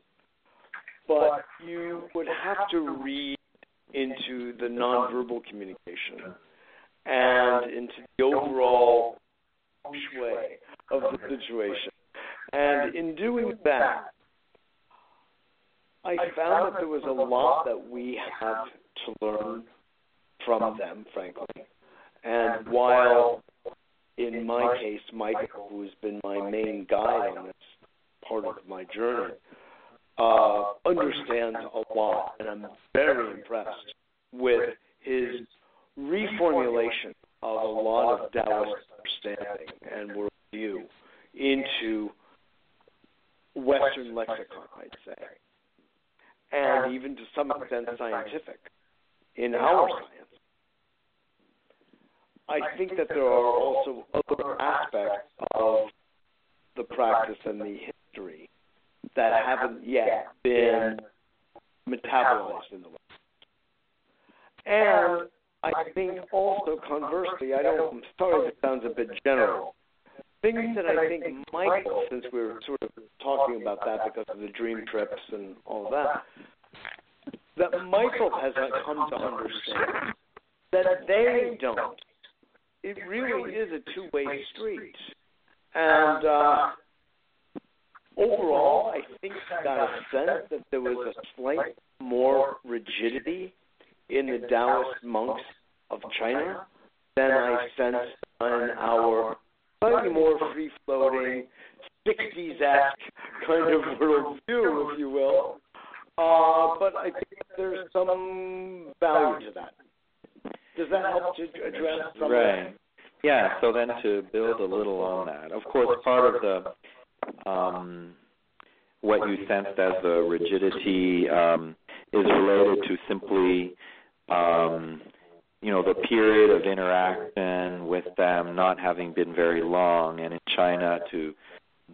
But you would have to read into the nonverbal communication and into the overall way of the situation. And in doing that, I found that there was a lot that we have to learn from them, frankly. And while, in my case, Michael, who's been my main guide on this part of my journey, uh, understands a lot, and I'm very impressed with his reformulation of a lot of Taoist understanding and worldview into Western lexicon, I'd say, and even to some extent scientific in our science. I think that there are also other aspects of the practice and the history that haven't yet been metabolized in the West. And I think also conversely, I don't, I'm sorry this sounds a bit general, things that I think might, since we were sort of talking about that because of the dream trips and all that, that Michael has not come to understand that they don't. It really is a two-way street. And uh, overall, I think I got a sense that there was a slight more rigidity in the Taoist monks of China than I sensed in our slightly more free-floating, 60s-esque kind of worldview, if you will. Uh, but I think there's some value to that. Does that help to address some of Right. Yeah. So then to build a little on that, of course, part of the um, what you sensed as the rigidity um, is related to simply, um, you know, the period of interaction with them not having been very long, and in China to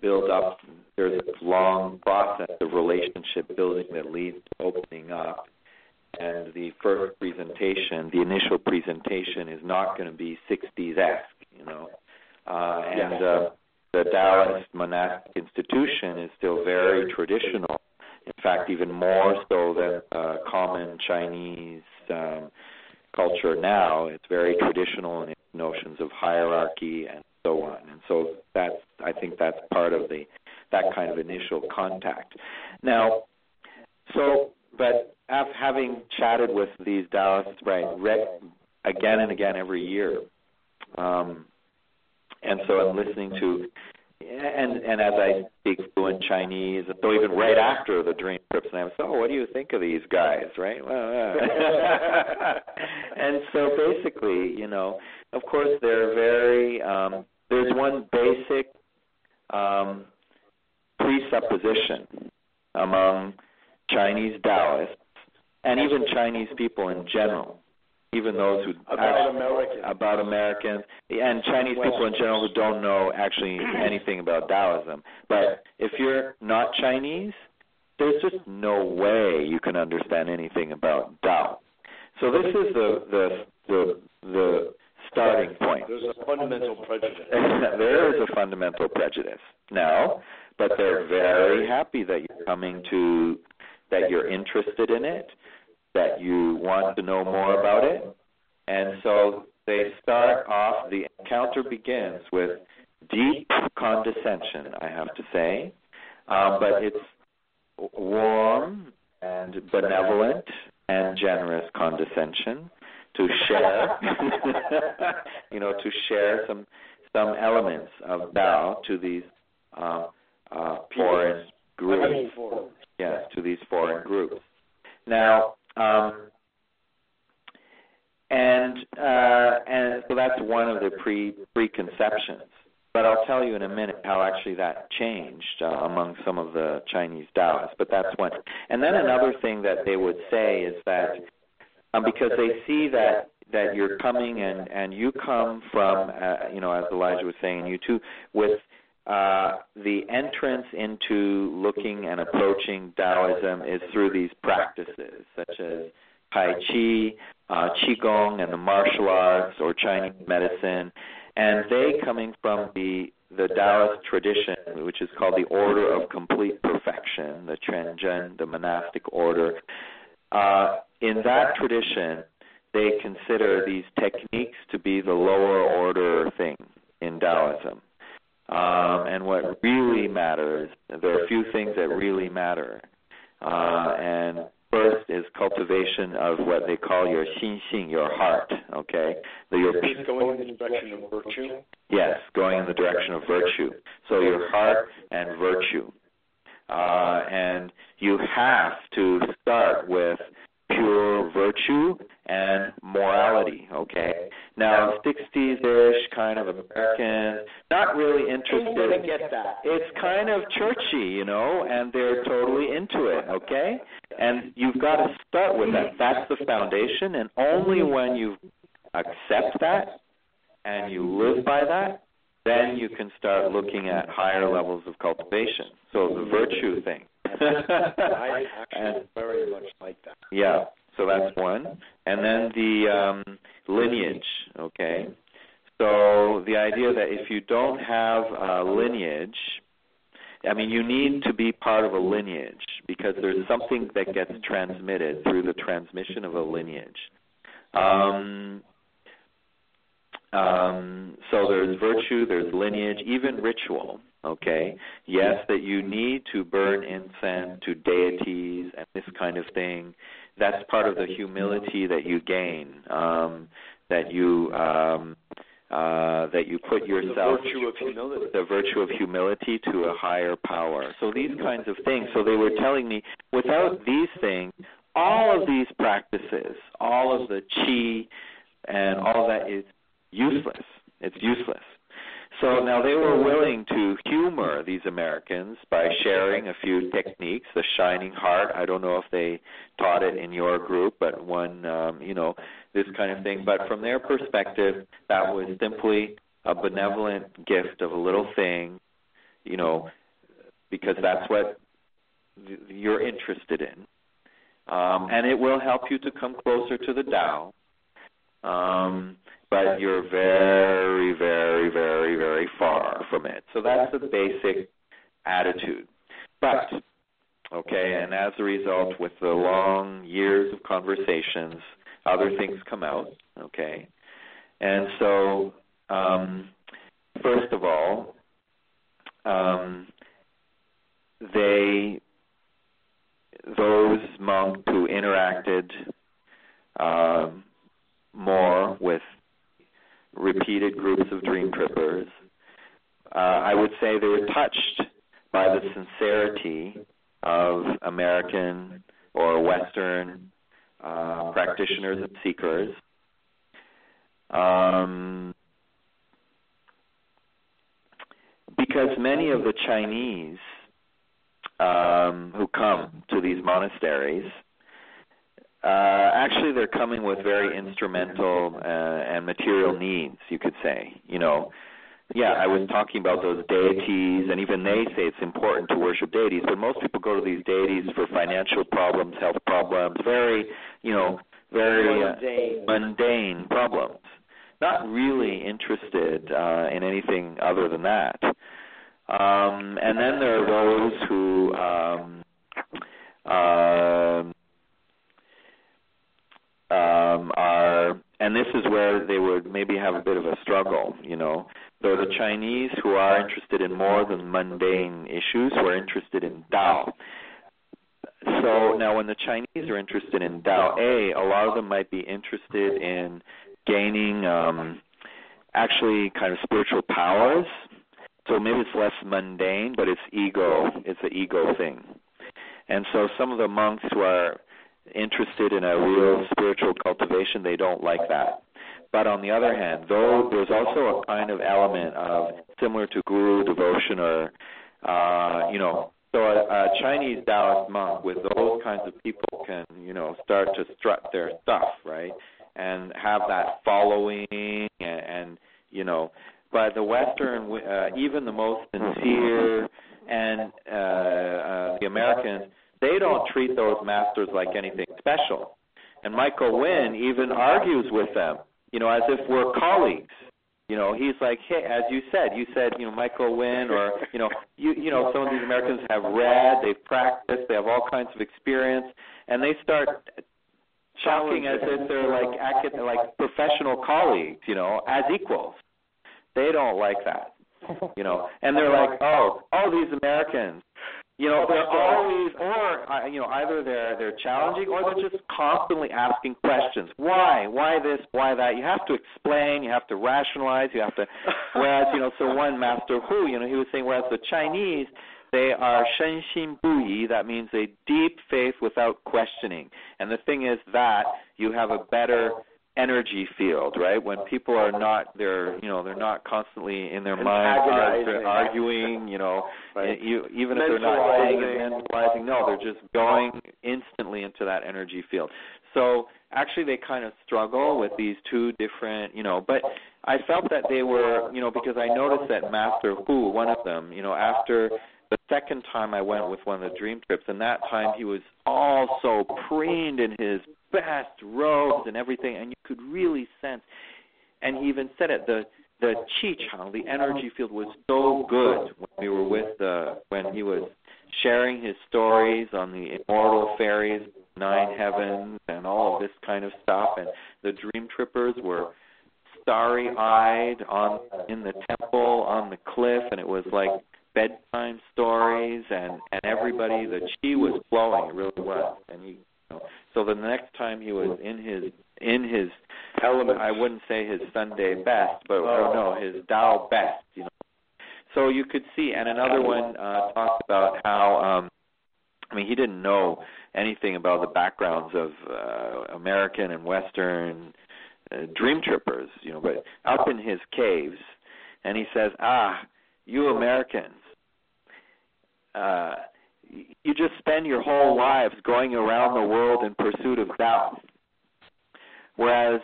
build up. There's a long process of relationship building that leads to opening up. And the first presentation, the initial presentation, is not going to be 60s esque, you know. Uh, and uh, the Taoist monastic institution is still very traditional. In fact, even more so than uh, common Chinese um, culture now. It's very traditional in its notions of hierarchy and so on. And so that's I think that's part of the that kind of initial contact. Now, so but after having chatted with these Taoists, right, again and again every year, um, and so I'm listening to and and as I speak fluent Chinese, so even right after the dream trips, and I was, oh, what do you think of these guys, right? Well, uh. and so basically, you know, of course, they're very. Um, there's one basic um, presupposition among Chinese Taoists and even Chinese people in general even those who about actually, Americans. about Americans and Chinese people in general who don't know actually anything about Taoism. But if you're not Chinese, there's just no way you can understand anything about Tao. So this is the the the the starting point. There's a fundamental prejudice. there is a fundamental prejudice. No, but they're very happy that you're coming to that you're interested in it that you want to know more about it. And so they start off, the encounter begins with deep condescension, I have to say. Um, but it's warm and benevolent and generous condescension to share, you know, to share some some elements of Tao to these uh, uh, foreign groups. Yes, to these foreign groups. Now, um, and uh, and so that's one of the pre preconceptions. But I'll tell you in a minute how actually that changed uh, among some of the Chinese Taoists. But that's one. And then another thing that they would say is that um, because they see that that you're coming and and you come from uh, you know as Elijah was saying you too with uh, the entrance into looking and approaching Taoism is through these practices, such as Tai Chi, uh, Qigong, and the martial arts or Chinese medicine. And they, coming from the the Taoist tradition, which is called the Order of Complete Perfection, the Quanzhen, the monastic order, uh, in that tradition, they consider these techniques to be the lower order thing in Taoism. Um, and what really matters, there are a few things that really matter. Uh, and first is cultivation of what they call your xin xin, your heart. Okay, the, your going in the direction of virtue. Yes, going in the direction of virtue. So your heart and virtue, uh, and you have to start with pure virtue and morality. Okay. Now, 60s-ish kind of American, not really interested. get that. It's kind of churchy, you know, and they're totally into it. Okay. And you've got to start with that. That's the foundation, and only when you accept that and you live by that, then you can start looking at higher levels of cultivation. So the virtue thing. I actually very much like that. Yeah. So that's one. And then the um, lineage, okay? So the idea that if you don't have a lineage, I mean, you need to be part of a lineage because there's something that gets transmitted through the transmission of a lineage. Um, um, so there's virtue, there's lineage, even ritual. Okay. Yes, that you need to burn incense to deities and this kind of thing. That's part of the humility that you gain. Um, that you um, uh, that you put yourself the virtue of humility. the virtue of humility to a higher power. So these kinds of things. So they were telling me without these things, all of these practices, all of the chi and all that is useless. It's useless. So now they were willing to humor these Americans by sharing a few techniques. The shining heart. I don't know if they taught it in your group, but one, um, you know, this kind of thing. But from their perspective, that was simply a benevolent gift of a little thing, you know, because that's what you're interested in. Um, and it will help you to come closer to the Tao. Um, but you're very, very, very, very far from it. So that's the basic attitude. But, okay, and as a result, with the long years of conversations, other things come out, okay? And so, um, first of all, um, they, those monks who interacted um, more with repeated groups of dream trippers. Uh, I would say they were touched by the sincerity of American or Western uh, practitioners and seekers. Um, because many of the Chinese um, who come to these monasteries uh, actually, they're coming with very instrumental uh, and material needs, you could say. You know, yeah, I was talking about those deities, and even they say it's important to worship deities, but most people go to these deities for financial problems, health problems, very, you know, very uh, mundane problems. Not really interested uh, in anything other than that. Um, and then there are those who um, uh, um, are, and this is where they would maybe have a bit of a struggle, you know. So the Chinese who are interested in more than mundane issues, who are interested in Tao. So now, when the Chinese are interested in Tao, a a lot of them might be interested in gaining um, actually kind of spiritual powers. So maybe it's less mundane, but it's ego. It's an ego thing. And so some of the monks who are interested in a real spiritual cultivation, they don't like that. But on the other hand, though there's also a kind of element of similar to guru devotion or, uh, you know, so a, a Chinese Taoist monk with those kinds of people can, you know, start to strut their stuff, right, and have that following and, and you know, but the Western, uh, even the most sincere and uh, uh, the Americans they don't treat those masters like anything special. And Michael Winn even argues with them, you know, as if we're colleagues. You know, he's like, hey, as you said, you said, you know, Michael Winn, or you know, you you know, some of these Americans have read, they've practiced, they have all kinds of experience, and they start talking as if they're like like professional colleagues, you know, as equals. They don't like that, you know, and they're like, oh, all these Americans, you know, oh, they're always, or you know, either they're they're challenging or they're just constantly asking questions. Why? Why this? Why that? You have to explain. You have to rationalize. You have to. Whereas, you know, so one master who, you know, he was saying, whereas the Chinese, they are shen xin bu yi. That means a deep faith without questioning. And the thing is that you have a better energy field, right? When uh-huh. people are not, they're you know they're not constantly in their mind arguing, you know, right. you, even if they're not saying it, mentalizing. No, they're just going instantly into that energy field. So actually, they kind of struggle with these two different, you know. But I felt that they were, you know, because I noticed that Master Hu, one of them, you know, after the second time I went with one of the dream trips, and that time he was all so preened in his best robes and everything, and you could really sense. And he even said it. The the chi chang, the energy field, was so good when we were with the when he was sharing his stories on the immortal fairies, nine heavens, and all of this kind of stuff. And the dream trippers were starry-eyed on in the temple on the cliff, and it was like bedtime stories, and and everybody the chi was flowing. It really was, and he so the next time he was in his in his element, I wouldn't say his Sunday best, but oh. no, his Tao best, you know. So you could see, and another one uh, talked about how, um, I mean, he didn't know anything about the backgrounds of uh, American and Western uh, dream trippers, you know, but up in his caves, and he says, "Ah, you Americans, uh, you just spend your whole lives going around the world in pursuit of Tao, whereas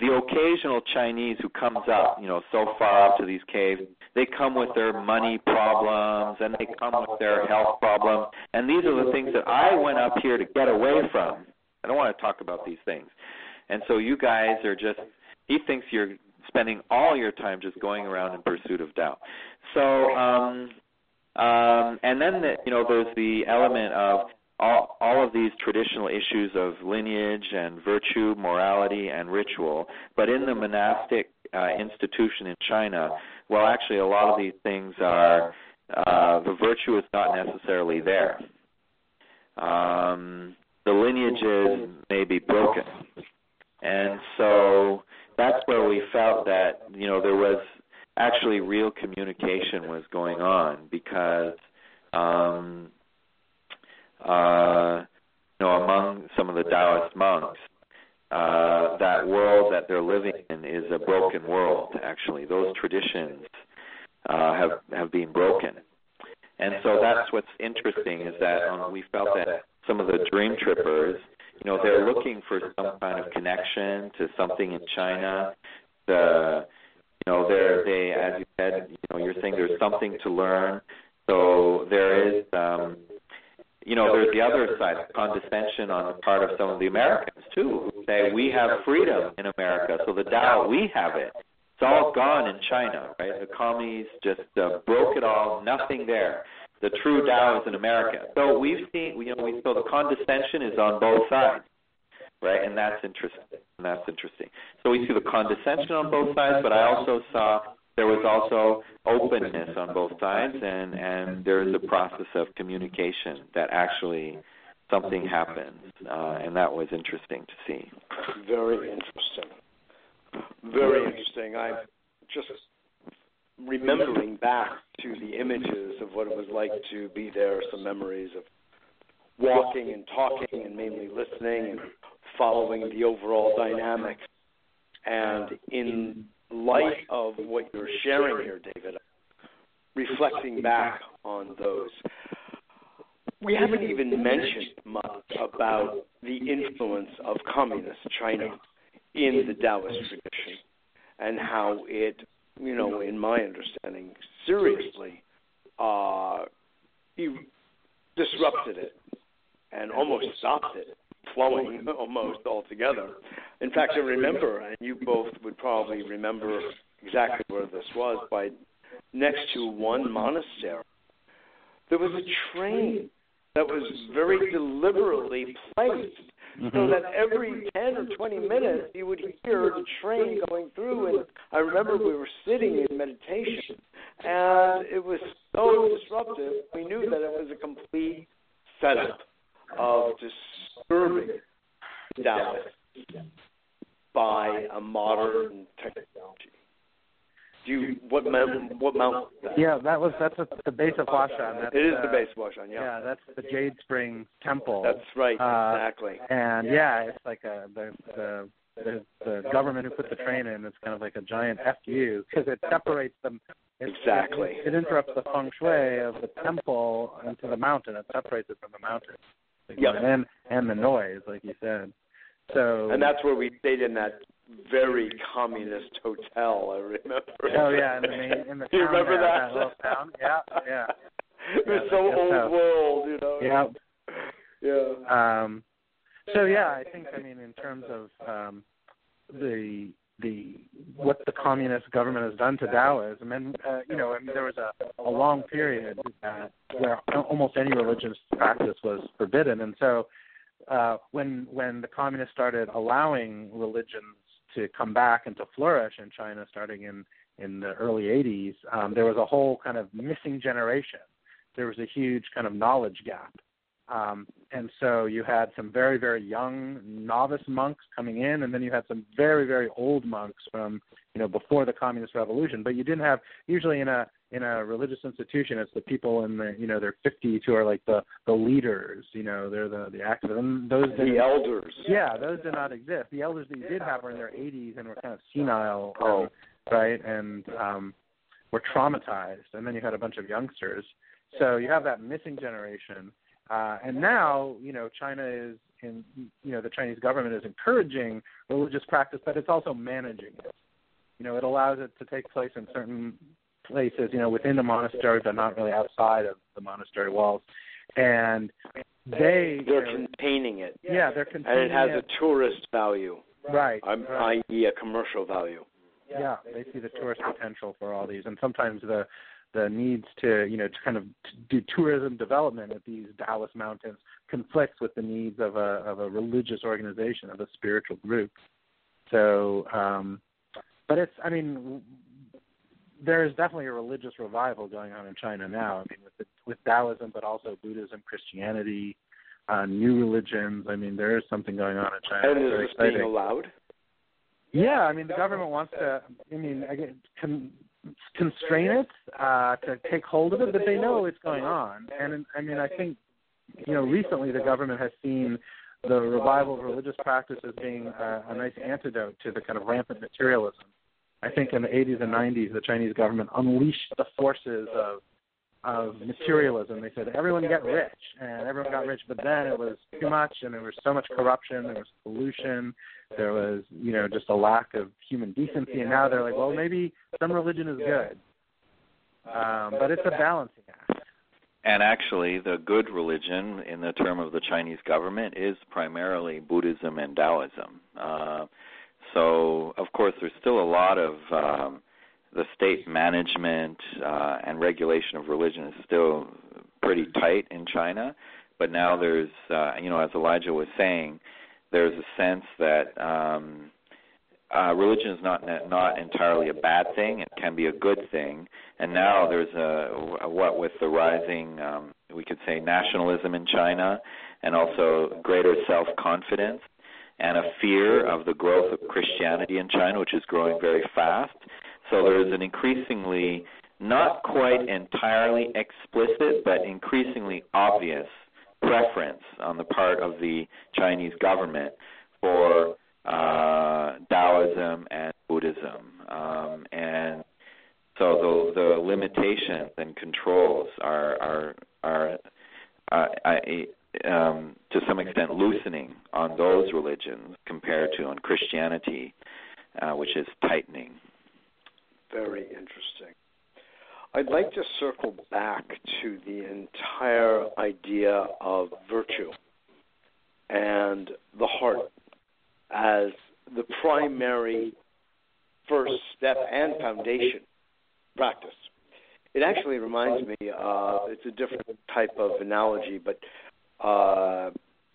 the occasional Chinese who comes up, you know, so far up to these caves, they come with their money problems and they come with their health problems, and these are the things that I went up here to get away from. I don't want to talk about these things, and so you guys are just. He thinks you're spending all your time just going around in pursuit of Tao. So, um, um, and then the, you know, there's the element of all, all of these traditional issues of lineage and virtue, morality, and ritual. But in the monastic uh, institution in China, well, actually, a lot of these things are uh, the virtue is not necessarily there. Um, the lineages may be broken, and so that's where we felt that you know there was actually real communication was going on because um, uh, you know, among some of the Taoist monks, uh, that world that they're living in is a broken world. Actually, those traditions uh, have have been broken, and so that's what's interesting is that um, we felt that some of the dream trippers, you know, they're looking for some kind of connection to something in China. The, you know, they're they as you said, you know, you're saying there's something to learn. So there is. Um, you know, there's the other side, condescension on the part of some of the Americans too, who say we have freedom in America, so the Tao we have it. It's all gone in China, right? The commies just uh, broke it all, nothing there. The true Tao is in America. So we've seen, you know, we, so the condescension is on both sides, right? And that's interesting. And that's interesting. So we see the condescension on both sides, but I also saw there was also openness on both sides, and and there is a process of communication that actually something happens, uh, and that was interesting to see. Very interesting. Very interesting. I'm just remembering back to the images of what it was like to be there. Some memories of walking and talking, and mainly listening and following the overall dynamics. And in light of what you're sharing here, David, reflecting back on those, we haven't even mentioned much about the influence of communist China in the Taoist tradition and how it, you know, in my understanding, seriously uh, disrupted it and almost stopped it flowing almost altogether. In fact, I remember, and you both would probably remember exactly where this was, by next to one monastery, there was a train that was very deliberately placed mm-hmm. so that every 10 or 20 minutes you would hear the train going through. And I remember we were sitting in meditation, and it was so disruptive. We knew that it was a complete setup of disturbing Taoist by a modern technology. Do you what mount? What mount? That? Yeah, that was that's a, the base of Huashan. That's, it is uh, the base of Huashan. Yeah. Yeah, that's the Jade Spring Temple. That's right. Uh, exactly. And yeah, it's like a the the the, the government who put the train in. It's kind of like a giant fu because it separates them. It, exactly. It, it interrupts the feng shui of the temple into the mountain. It separates it from the mountain. Yeah. And and the noise, like you said. So. And that's where we stayed in that very communist hotel. I remember. Oh yeah, in the main in the Do you remember that? that little town? Yeah, yeah. it was so old so. world, you know. Yeah. Yeah. Um. So yeah, I think I mean in terms of um, the the what the communist government has done to Taoism, and uh, you know, and there was a, a long period uh, where almost any religious practice was forbidden, and so uh, when when the communists started allowing religions to come back and to flourish in China, starting in in the early 80s, um, there was a whole kind of missing generation. There was a huge kind of knowledge gap um, and so you had some very, very young novice monks coming in, and then you had some very, very old monks from, you know, before the communist revolution. But you didn't have usually in a in a religious institution, it's the people in the, you know, their 50s who are like the the leaders. You know, they're the the activists. And those the elders. Yeah, those did not exist. The elders that you did have were in their 80s and were kind of senile. Oh. Um, right? And um, were traumatized, and then you had a bunch of youngsters. So you have that missing generation, uh, and now you know China is in you know the Chinese government is encouraging religious practice, but it's also managing it. You know, it allows it to take place in certain places, you know, within the monastery, but not really outside of the monastery walls. And they they're you know, containing it. Yeah, they're containing it. and it has it. a tourist value, right, um, right. i.e., a commercial value. Yeah, they see the tourist potential for all these, and sometimes the the needs to you know to kind of do tourism development at these Taoist mountains conflicts with the needs of a of a religious organization of a spiritual group. So, um, but it's I mean there is definitely a religious revival going on in China now. I mean with the, with Taoism, but also Buddhism, Christianity, uh, new religions. I mean there is something going on in China. And It's is very this being allowed? Yeah, I mean the government wants to. I mean, again, con- constrain it uh, to take hold of it, but they know it's going on. And I mean, I think you know recently the government has seen the revival of religious practice as being a, a nice antidote to the kind of rampant materialism. I think in the 80s and 90s, the Chinese government unleashed the forces of of materialism. They said everyone get rich, and everyone got rich, but then it was too much, and there was so much corruption, there was pollution, there was you know just a lack of human decency, and now they're like, well, maybe some religion is good, um, but it's a balancing act. And actually, the good religion, in the term of the Chinese government, is primarily Buddhism and Taoism. Uh, so, of course, there's still a lot of um, the state management uh, and regulation of religion is still pretty tight in China. But now there's, uh, you know, as Elijah was saying, there's a sense that um, uh, religion is not not entirely a bad thing; it can be a good thing. And now there's a, what with the rising, um, we could say, nationalism in China, and also greater self-confidence and a fear of the growth of Christianity in China, which is growing very fast. So there's an increasingly, not quite entirely explicit, but increasingly obvious preference on the part of the Chinese government for uh, Taoism and Buddhism. Um, and so the, the limitations and controls are, are, are uh, I, um, to some extent loosening on those religions compared to on Christianity, uh, which is tightening. Very interesting. I'd like to circle back to the entire idea of virtue and the heart as the primary first step and foundation practice. It actually reminds me, uh, it's a different type of analogy, but uh,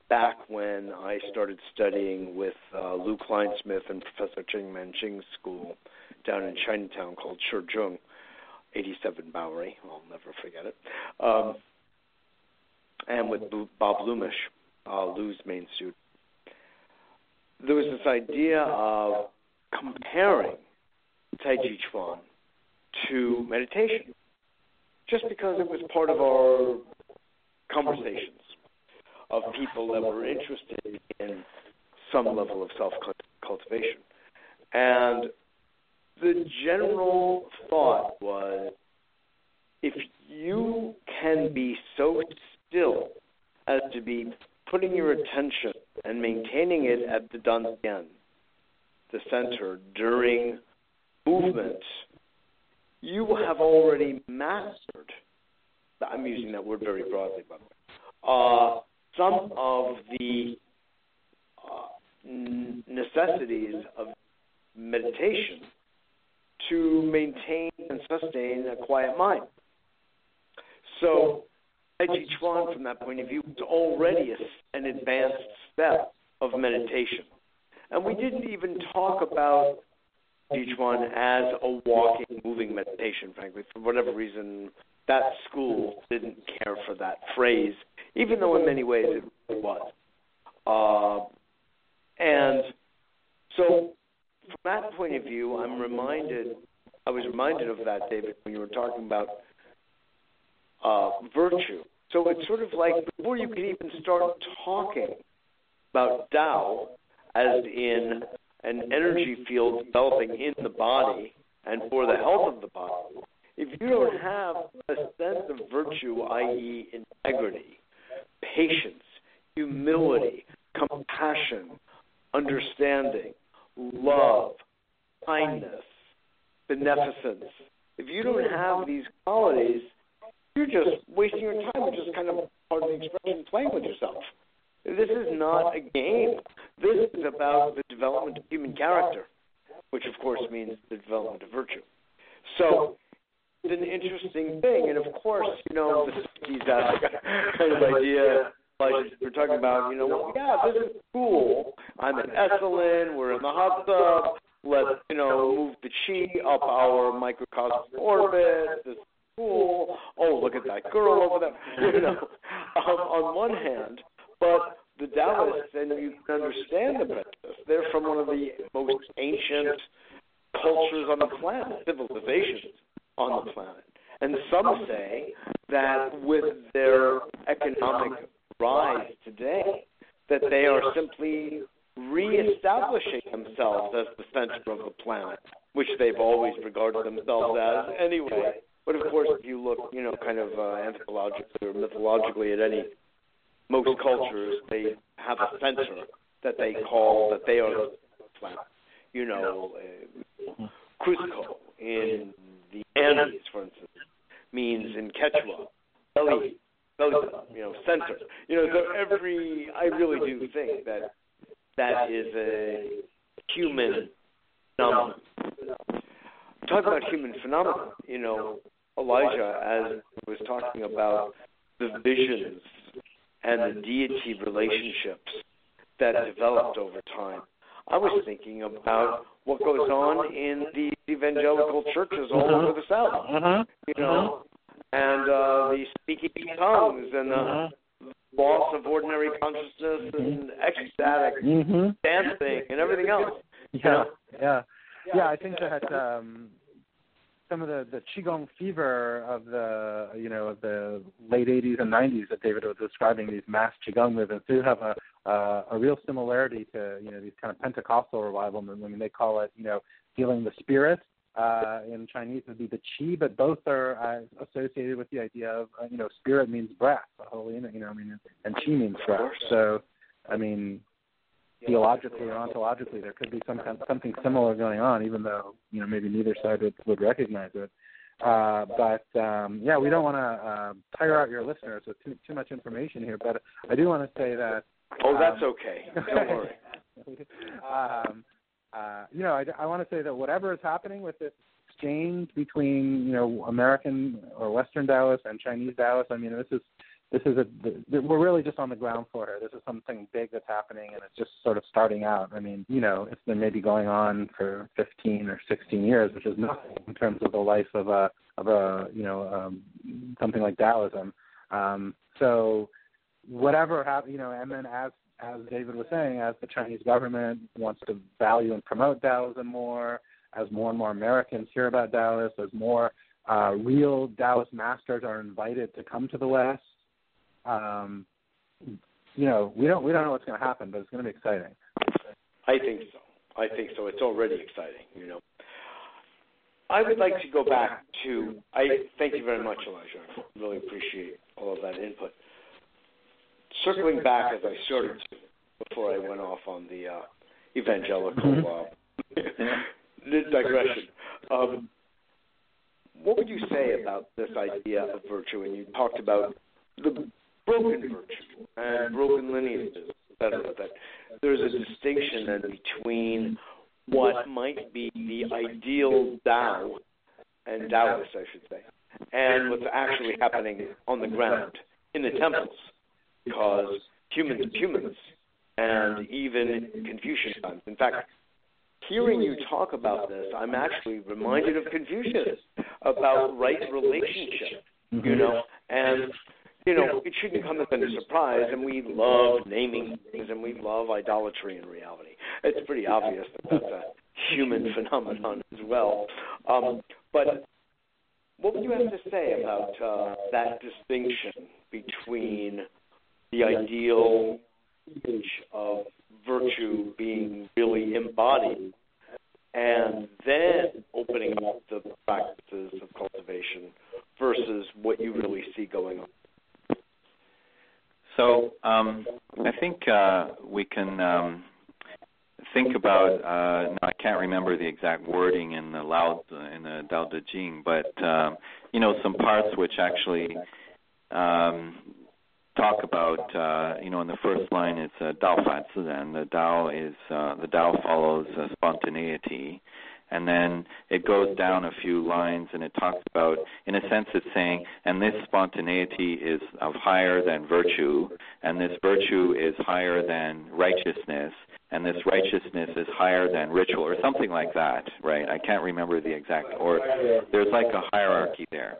back when I started studying with uh, Lou Kleinsmith and Professor Cheng Man-ch'ing's school down in Chinatown called Shizhong, 87 Bowery. I'll never forget it. Um, and with Bob Lumish, uh, Lou's main student. There was this idea of comparing Tai Chi Chuan to meditation, just because it was part of our conversations of people that were interested in some level of self cultivation. And the general thought was if you can be so still as to be putting your attention and maintaining it at the dantian, the center, during movement, you have already mastered. I'm using that word very broadly, by the way. Uh, some of the uh, necessities of meditation to maintain and sustain a quiet mind. So, Tai Chuan, from that point of view, is already an advanced step of meditation. And we didn't even talk about Chi Chuan as a walking, moving meditation, frankly. For whatever reason, that school didn't care for that phrase, even though in many ways it was. Uh, and so, from that point of view, I'm reminded, I was reminded of that, David, when you were talking about uh, virtue. So it's sort of like before you can even start talking about Tao, as in an energy field developing in the body and for the health of the body, if you don't have a sense of virtue, i.e., integrity, patience, humility, compassion, understanding, love, kindness, beneficence, if you don't have these qualities, you're just wasting your time and just kind of, pardon the expression, playing with yourself. This is not a game. This is about the development of human character, which of course means the development of virtue. So it's an interesting thing, and of course, you know, this is that uh, kind of idea. Like we're talking about, you know, yeah, this is cool. I'm in Esalen. We're in the hot tub. Let's, you know, move the chi up our microcosmic orbit. This is cool. Oh, look at that girl over there. You know, um, on one hand, but the Taoists, and you can understand the prejudice, they're from one of the most ancient cultures on the planet, civilizations on the planet. And some say that with their economic rise today, that they are simply reestablishing themselves as the center of the planet, which they've always regarded themselves as anyway. But of course, if you look, you know, kind of uh, anthropologically or mythologically at any most cultures, they have a center that they call that they are the planet. You know, uh, Cusco in the Andes, for instance, means in Quechua, belly, belly, you know, center. You know, so every I really do think that that is a human phenomenon. Talk about human phenomenon. You know, Elijah, as was talking about the visions and the deity relationships that developed over time. I was thinking about what goes on in the evangelical churches all uh-huh. over the South. Uh-huh. You know, and uh, the speaking tongues and the uh-huh. loss of ordinary consciousness and ecstatic mm-hmm. dancing and everything else. Yeah, you know? yeah, yeah. I think that um, some of the the qigong fever of the you know of the late 80s and 90s that David was describing these mass qigong movements do have a uh, a real similarity to you know these kind of Pentecostal revival movements. I mean, they call it you know healing the spirit. Uh, in Chinese would be the qi, but both are uh, associated with the idea of uh, you know spirit means breath, the holy you know I mean and qi means breath. So I mean theologically or ontologically there could be some kind, something similar going on, even though you know maybe neither side would, would recognize it. Uh, but um, yeah, we don't want to uh, tire out your listeners with too too much information here. But I do want to say that. Oh, that's um, okay. Don't worry. um, uh, you know, I, I want to say that whatever is happening with this exchange between you know American or Western Taoists and Chinese Taoists, I mean, this is this is a we're really just on the ground floor here. This is something big that's happening, and it's just sort of starting out. I mean, you know, it's been maybe going on for 15 or 16 years, which is nothing in terms of the life of a of a you know um, something like Taoism. Um, so whatever have you know, and then as as David was saying, as the Chinese government wants to value and promote Taoism more, as more and more Americans hear about Taoists, as more uh, real Taoist masters are invited to come to the West, um, you know, we don't we don't know what's going to happen, but it's going to be exciting. I think so. I think so. It's already exciting. You know. I would like to go back to. I thank you very much, Elijah. I really appreciate all of that input. Circling back as I started to before I went off on the uh, evangelical uh, digression. Um, what would you say about this idea of virtue? And you talked about the broken virtue and broken lineages, etc. That there's a distinction then between what might be the ideal Tao and Taoist, I should say, and what's actually happening on the ground in the temples, because humans are humans, and even Confucian times. In fact, hearing you talk about this, I'm actually reminded of Confucius about right relationship, you mm-hmm. know, and you know, it shouldn't come as a surprise, and we love naming things, and we love idolatry in reality. It's pretty obvious that that's a human phenomenon as well. Um, but what would you have to say about uh, that distinction between the ideal image of virtue being really embodied and then opening up the practices of cultivation uh, we can um, think about. Uh, I can't remember the exact wording in the Lao in the Dao De Jing, but um, you know some parts which actually um, talk about. Uh, you know, in the first line it's uh, Dao Fa Ziran. The Dao is uh, the Dao follows uh, spontaneity and then it goes down a few lines and it talks about in a sense it's saying and this spontaneity is of higher than virtue and this virtue is higher than righteousness and this righteousness is higher than ritual or something like that right i can't remember the exact or there's like a hierarchy there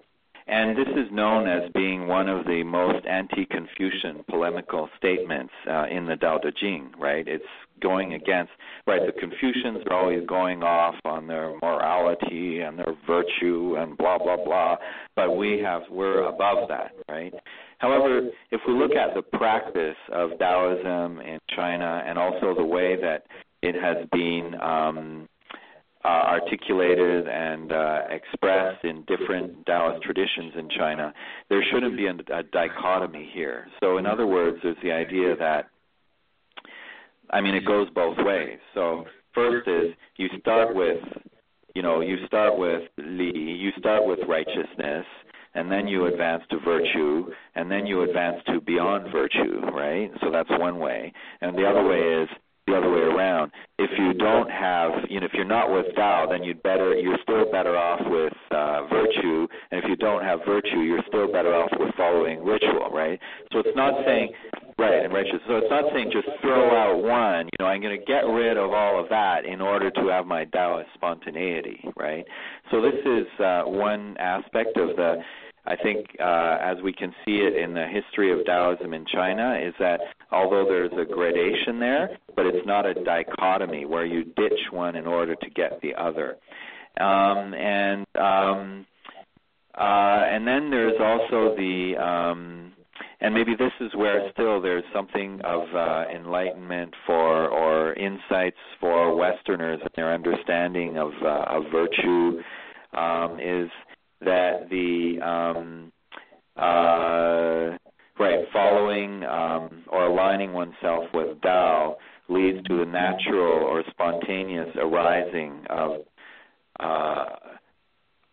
and this is known as being one of the most anti-Confucian polemical statements uh, in the Tao Te Ching, right? It's going against, right, the Confucians are always going off on their morality and their virtue and blah, blah, blah, but we have, we're above that, right? However, if we look at the practice of Taoism in China and also the way that it has been um, uh, articulated and uh, expressed in different Taoist traditions in China, there shouldn't be a, a dichotomy here. So, in other words, there's the idea that, I mean, it goes both ways. So, first is you start with, you know, you start with li, you start with righteousness, and then you advance to virtue, and then you advance to beyond virtue, right? So that's one way. And the other way is the other way around. If you don't have, you know, if you're not with Tao, then you'd better, you're still better off with uh, virtue, and if you don't have virtue, you're still better off with following ritual, right? So it's not saying, right, and righteous. So it's not saying just throw out one. You know, I'm going to get rid of all of that in order to have my Taoist spontaneity, right? So this is uh, one aspect of the I think, uh, as we can see it in the history of Taoism in China, is that although there's a gradation there, but it's not a dichotomy where you ditch one in order to get the other. Um, and um, uh, and then there's also the um, and maybe this is where still there's something of uh, enlightenment for or insights for Westerners and their understanding of uh, of virtue um, is that the um, uh, right following um, or aligning oneself with Tao leads to the natural or spontaneous arising of uh,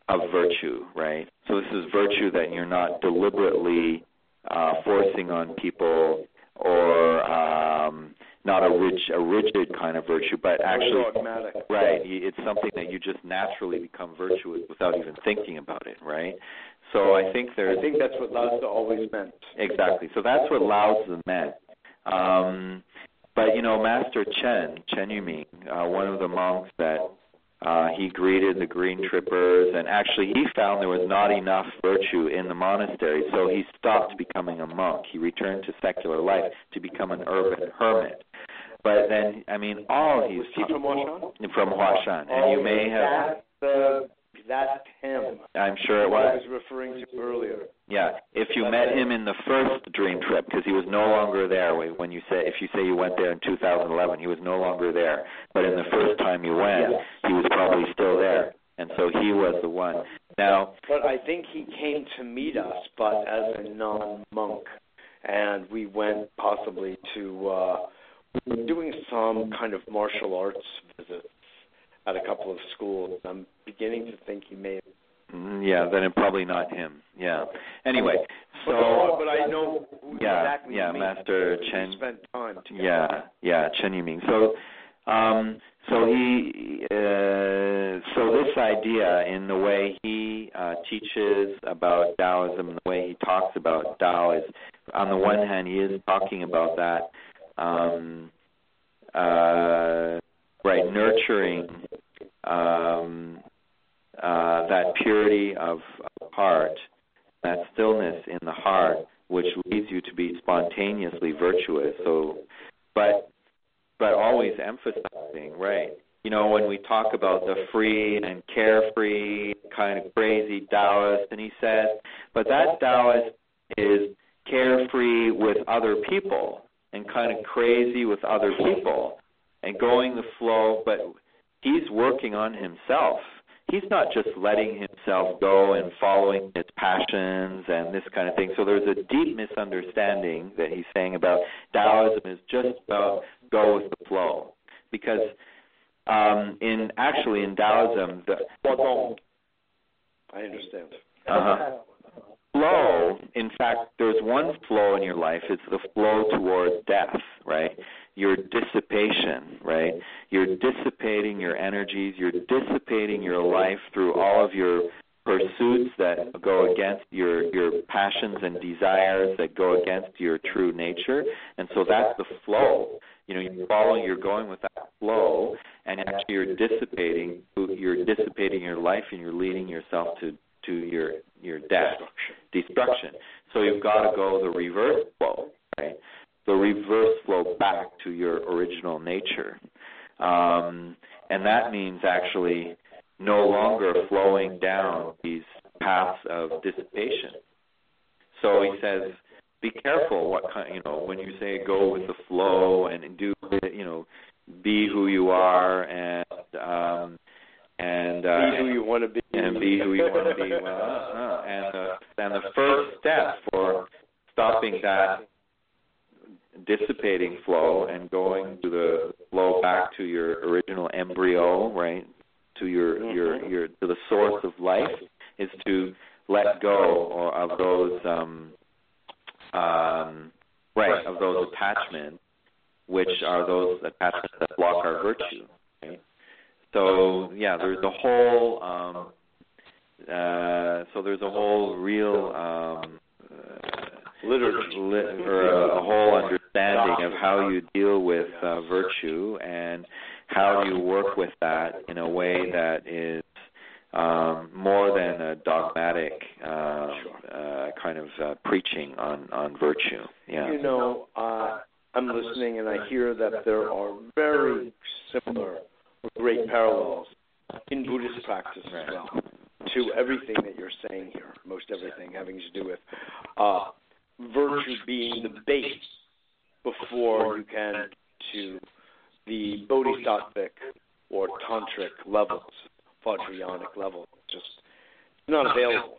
of virtue, right? So this is virtue that you're not deliberately uh, forcing on people or um, not a rich, a rigid kind of virtue, but actually, right? It's something that you just naturally become virtuous without even thinking about it, right? So I think there's. I think that's what Lao Tzu always meant. Exactly. So that's what Lao Tzu meant. Um, but you know, Master Chen, Chen Yuming, uh, one of the monks that uh, he greeted the dream trippers, and actually he found there was not enough virtue in the monastery, so he stopped becoming a monk. He returned to secular life to become an urban hermit. But then, I mean, all he's was he from Huashan? From Huashan, and you may have. That's the that's him. I'm sure it was. I was referring to earlier. Yeah, if you met him in the first dream trip, because he was no longer there when you say if you say you went there in 2011, he was no longer there. But in the first time you went, he was probably still there, and so he was the one. Now, but I think he came to meet us, but as a non-monk, and we went possibly to uh doing some kind of martial arts visits at a couple of schools. I'm beginning to think he may have mm, yeah, then it probably not him. Yeah. Anyway, so but, but I know yeah, exactly yeah, Master Chen. spent time together. Yeah, yeah, Chen Yuming. So, um, so he, uh, so this idea in the way he uh, teaches about Taoism, the way he talks about Tao is, on the one hand, he is talking about that, um, uh, right, nurturing um, uh, that purity of heart, that stillness in the heart, which leads you to be spontaneously virtuous. So, but but always emphasizing, right? You know, when we talk about the free and carefree kind of crazy Taoist, and he says, but that Taoist is carefree with other people and kind of crazy with other people and going the flow, but he's working on himself. he's not just letting himself go and following his passions and this kind of thing. So there's a deep misunderstanding that he's saying about Taoism is just about go with the flow, because um, in actually in Taoism the I understand. Uh-huh. Flow, in fact, there's one flow in your life. It's the flow towards death, right? Your dissipation, right? You're dissipating your energies. You're dissipating your life through all of your pursuits that go against your your passions and desires that go against your true nature and so that's the flow you know you're following you're going with that flow and actually you're dissipating you're dissipating your life and you're leading yourself to to your your death destruction. So you've got to go the reverse flow right? The reverse flow back to your original nature. Um and that means actually no longer flowing down these paths of dissipation. So he says be careful what kind you know when you say go with the flow and do you know be who you are and um and uh be who you want to be and be who you want to be well uh, and uh, and the first step for stopping that dissipating flow and going to the flow back to your original embryo right to your your your to the source of life is to let go or of those um um, right, of those attachments, which are those attachments that block our virtue. Right? So yeah, there's a whole um, uh, so there's a whole real um, uh, literature li- or a, a whole understanding of how you deal with uh, virtue and how you work with that in a way that is um, more than a dogmatic uh, uh, kind of uh, preaching on on virtue. Yeah. You know, uh, I'm listening and I hear that there are very similar, great parallels in Buddhist practice as well to everything that you're saying here. Most everything having to do with uh, virtue being the base before you can to the bodhisattvic or tantric levels Vajrayanic level. Just not available.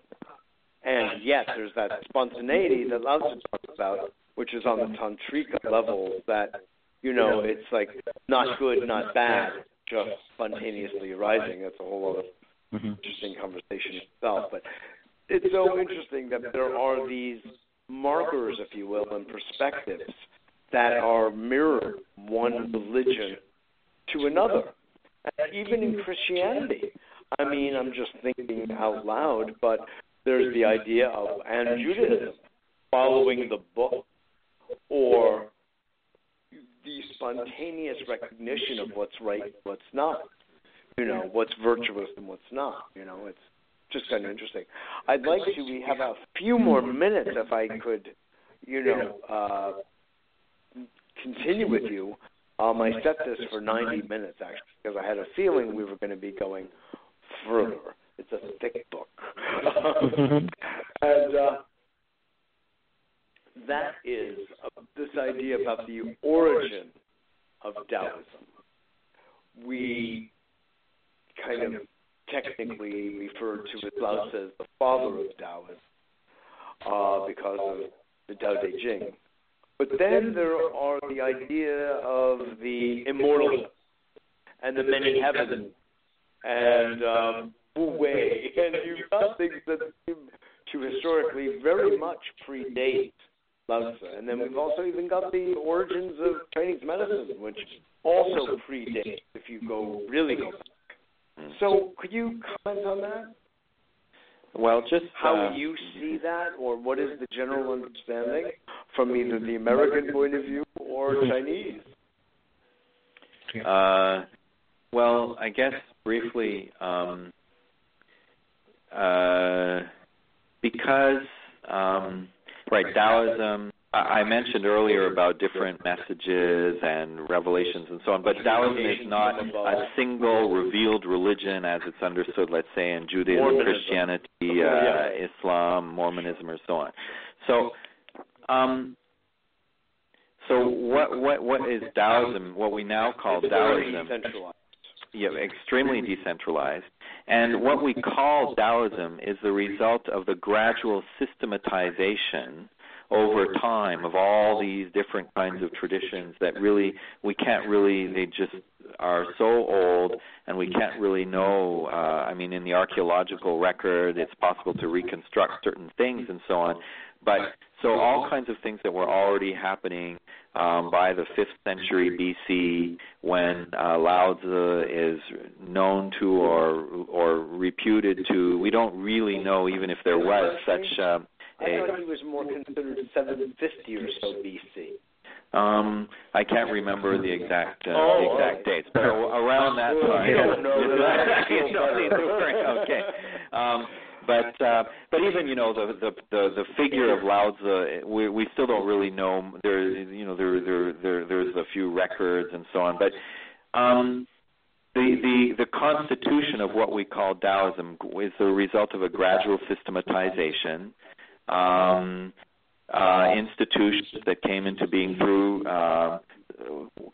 And yet there's that spontaneity that Lao Tzu talks about, which is on the tantrika level that, you know, it's like not good, not bad, just spontaneously arising. That's a whole other mm-hmm. interesting conversation itself. But it's so interesting that there are these markers, if you will, and perspectives that are mirrored one religion to another even in Christianity. I mean, I'm just thinking out loud, but there's the idea of and Judaism following the book or the spontaneous recognition of what's right, what's not. You know, what's virtuous and what's not. You know, it's just kind of interesting. I'd like to. We have a few more minutes, if I could, you know, uh, continue with you. Um, I set this for 90 minutes actually because I had a feeling we were going to be going further. It's a thick book, and uh, that is this idea about the origin of Taoism. We kind of technically refer to Lao as the father of Taoism uh, because of the Tao Te Ching. But then there are the idea of the immortal and the many heavens and um, Wu Wei, and you've got things that seem to historically very much predate Lao Tzu. And then we've also even got the origins of Chinese medicine, which also predate if you go really go back. So could you comment on that? Well, just how uh, you see that, or what is the general understanding from either the American point of view or Chinese? Uh, well, I guess briefly, um, uh, because um, right Taoism I mentioned earlier about different messages and revelations and so on, but Taoism is not a single revealed religion as it's understood, let's say, in Judaism, Mormonism. Christianity, uh, Islam, Mormonism, or so on. So, um, so what what what is Taoism? What we now call Taoism? Yeah, extremely decentralized. And what we call Taoism is the result of the gradual systematization over time of all these different kinds of traditions that really we can't really they just are so old and we can't really know uh i mean in the archaeological record it's possible to reconstruct certain things and so on but so all kinds of things that were already happening um, by the fifth century BC, when uh, Lao Tzu is known to or or reputed to, we don't really know even if there was such. Uh, I thought he was more considered 750 or so BC. Um, I can't remember the exact uh, oh, the exact dates, but around that time. You don't know. okay. Um, but uh, but even you know the the the, the figure of Lao Tzu, we we still don't really know. There you know there there there there's a few records and so on, but um, the the the constitution of what we call Taoism is the result of a gradual systematization. Um, uh, institutions that came into being through uh,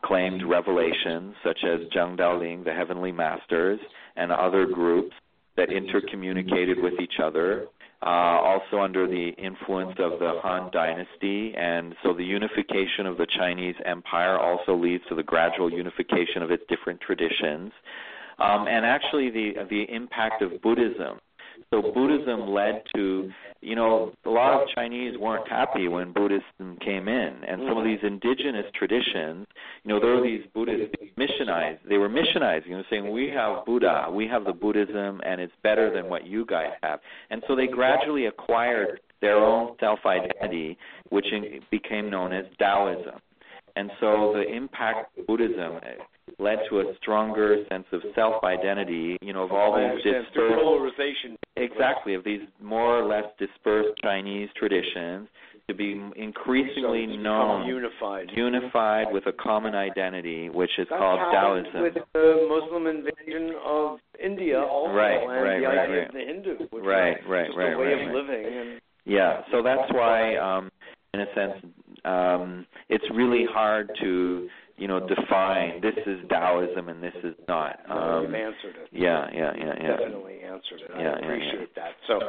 claimed revelations, such as Zhang Daoling, the Heavenly Masters, and other groups that intercommunicated with each other. Uh, also under the influence of the Han Dynasty, and so the unification of the Chinese Empire also leads to the gradual unification of its different traditions, um, and actually the the impact of Buddhism so Buddhism led to, you know, a lot of Chinese weren't happy when Buddhism came in, and some of these indigenous traditions, you know, there were these Buddhists missionized. They were missionizing, you know, saying we have Buddha, we have the Buddhism, and it's better than what you guys have. And so they gradually acquired their own self-identity, which became known as Taoism. And so the impact of Buddhism led to a stronger sense of self-identity, you know, of all these dispersed exactly of these more or less dispersed Chinese traditions to be increasingly so known, unified, unified with a common identity, which is That's called Taoism. With the Muslim invasion of India, also, right, and right, the right, idea right. of the Hindu, which right, is right, just right, a way right, of living. And yeah, so that's why, um, in a sense, um, it's really hard to you know define this is Taoism and this is not. Um, You've answered it. Yeah, yeah, yeah, yeah. Definitely answered it. Yeah, I yeah, appreciate yeah. that. So,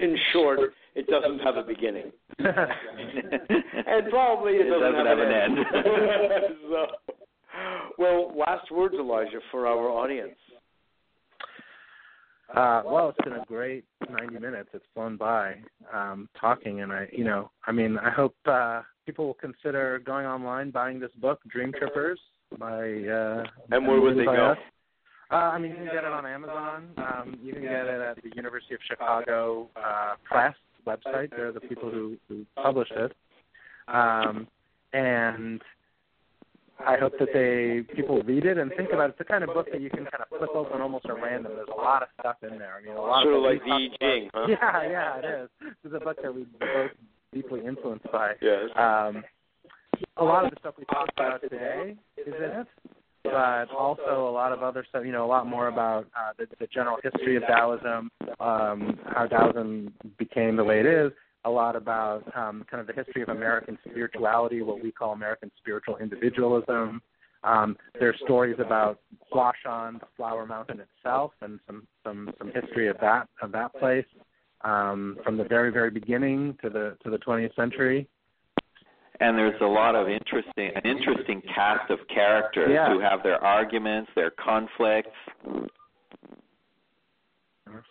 in short, it doesn't have a beginning, and probably it, It doesn't have an end. so, well, last words, Elijah, for our audience. Uh, well, it's been a great 90 minutes. It's flown by um, talking, and I, you know, I mean, I hope uh, people will consider going online, buying this book, Dream Trippers, by. Uh, And where would they go? us. Uh, I mean, you can get it on Amazon. Um, you can get it at the University of Chicago uh, Press website. They're the people who, who published it. Um, and I hope that they people read it and think about it. It's the kind of book that you can kind of flip open almost at random. There's a lot of stuff in there. I mean, a lot Sort of of like the I Ching, huh? Yeah, yeah, it is. It's a book that we both deeply influenced by. Yes. Um, a lot of the stuff we talked about today is in it, but also a lot of other stuff. You know, a lot more about uh, the, the general history of Taoism, um, how Taoism became the way it is. A lot about um, kind of the history of American spirituality, what we call American spiritual individualism. Um, there's stories about Huashan, the Flower Mountain itself, and some some some history of that of that place um, from the very very beginning to the to the 20th century. and there's a lot of interesting an interesting cast of characters Yeah. who have their arguments, their conflicts.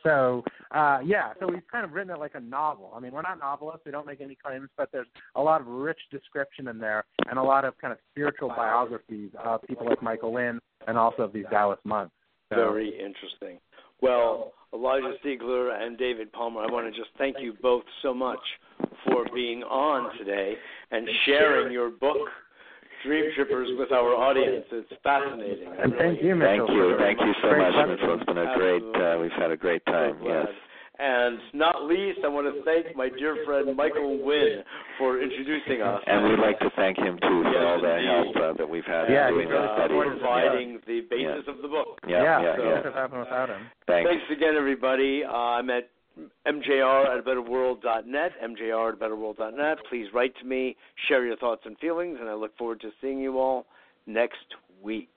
So uh, yeah, so we've kind of written it like a novel. I mean, we're not novelists; we don't make any claims, but there's a lot of rich description in there, and a lot of kind of spiritual biographies of people like Michael Winn, and also of these Taoist monks. So, Very interesting. Well, Elijah Siegler and David Palmer, I want to just thank you both so much for being on today and sharing your book, Dream Trippers, with our audience. It's fascinating. I and thank you, Mitchell. Thank you, thank you so much. Mitchell. It's been a great. Uh, we've had a great time. So glad. Yes. And not least, I want to thank my dear friend Michael Winn for introducing us. And we'd like to thank him too for Yes, all the indeed. help uh, that we've had Yeah, in doing this uh, study. supportive. providing the basis of the book. Yeah, yeah, yeah, so yeah. it could happen without him. Thanks. Thanks again, everybody. Uh, I'm at mjr at betterworld.net, mjr at betterworld.net. Please write to me, share your thoughts and feelings, and I look forward to seeing you all next week.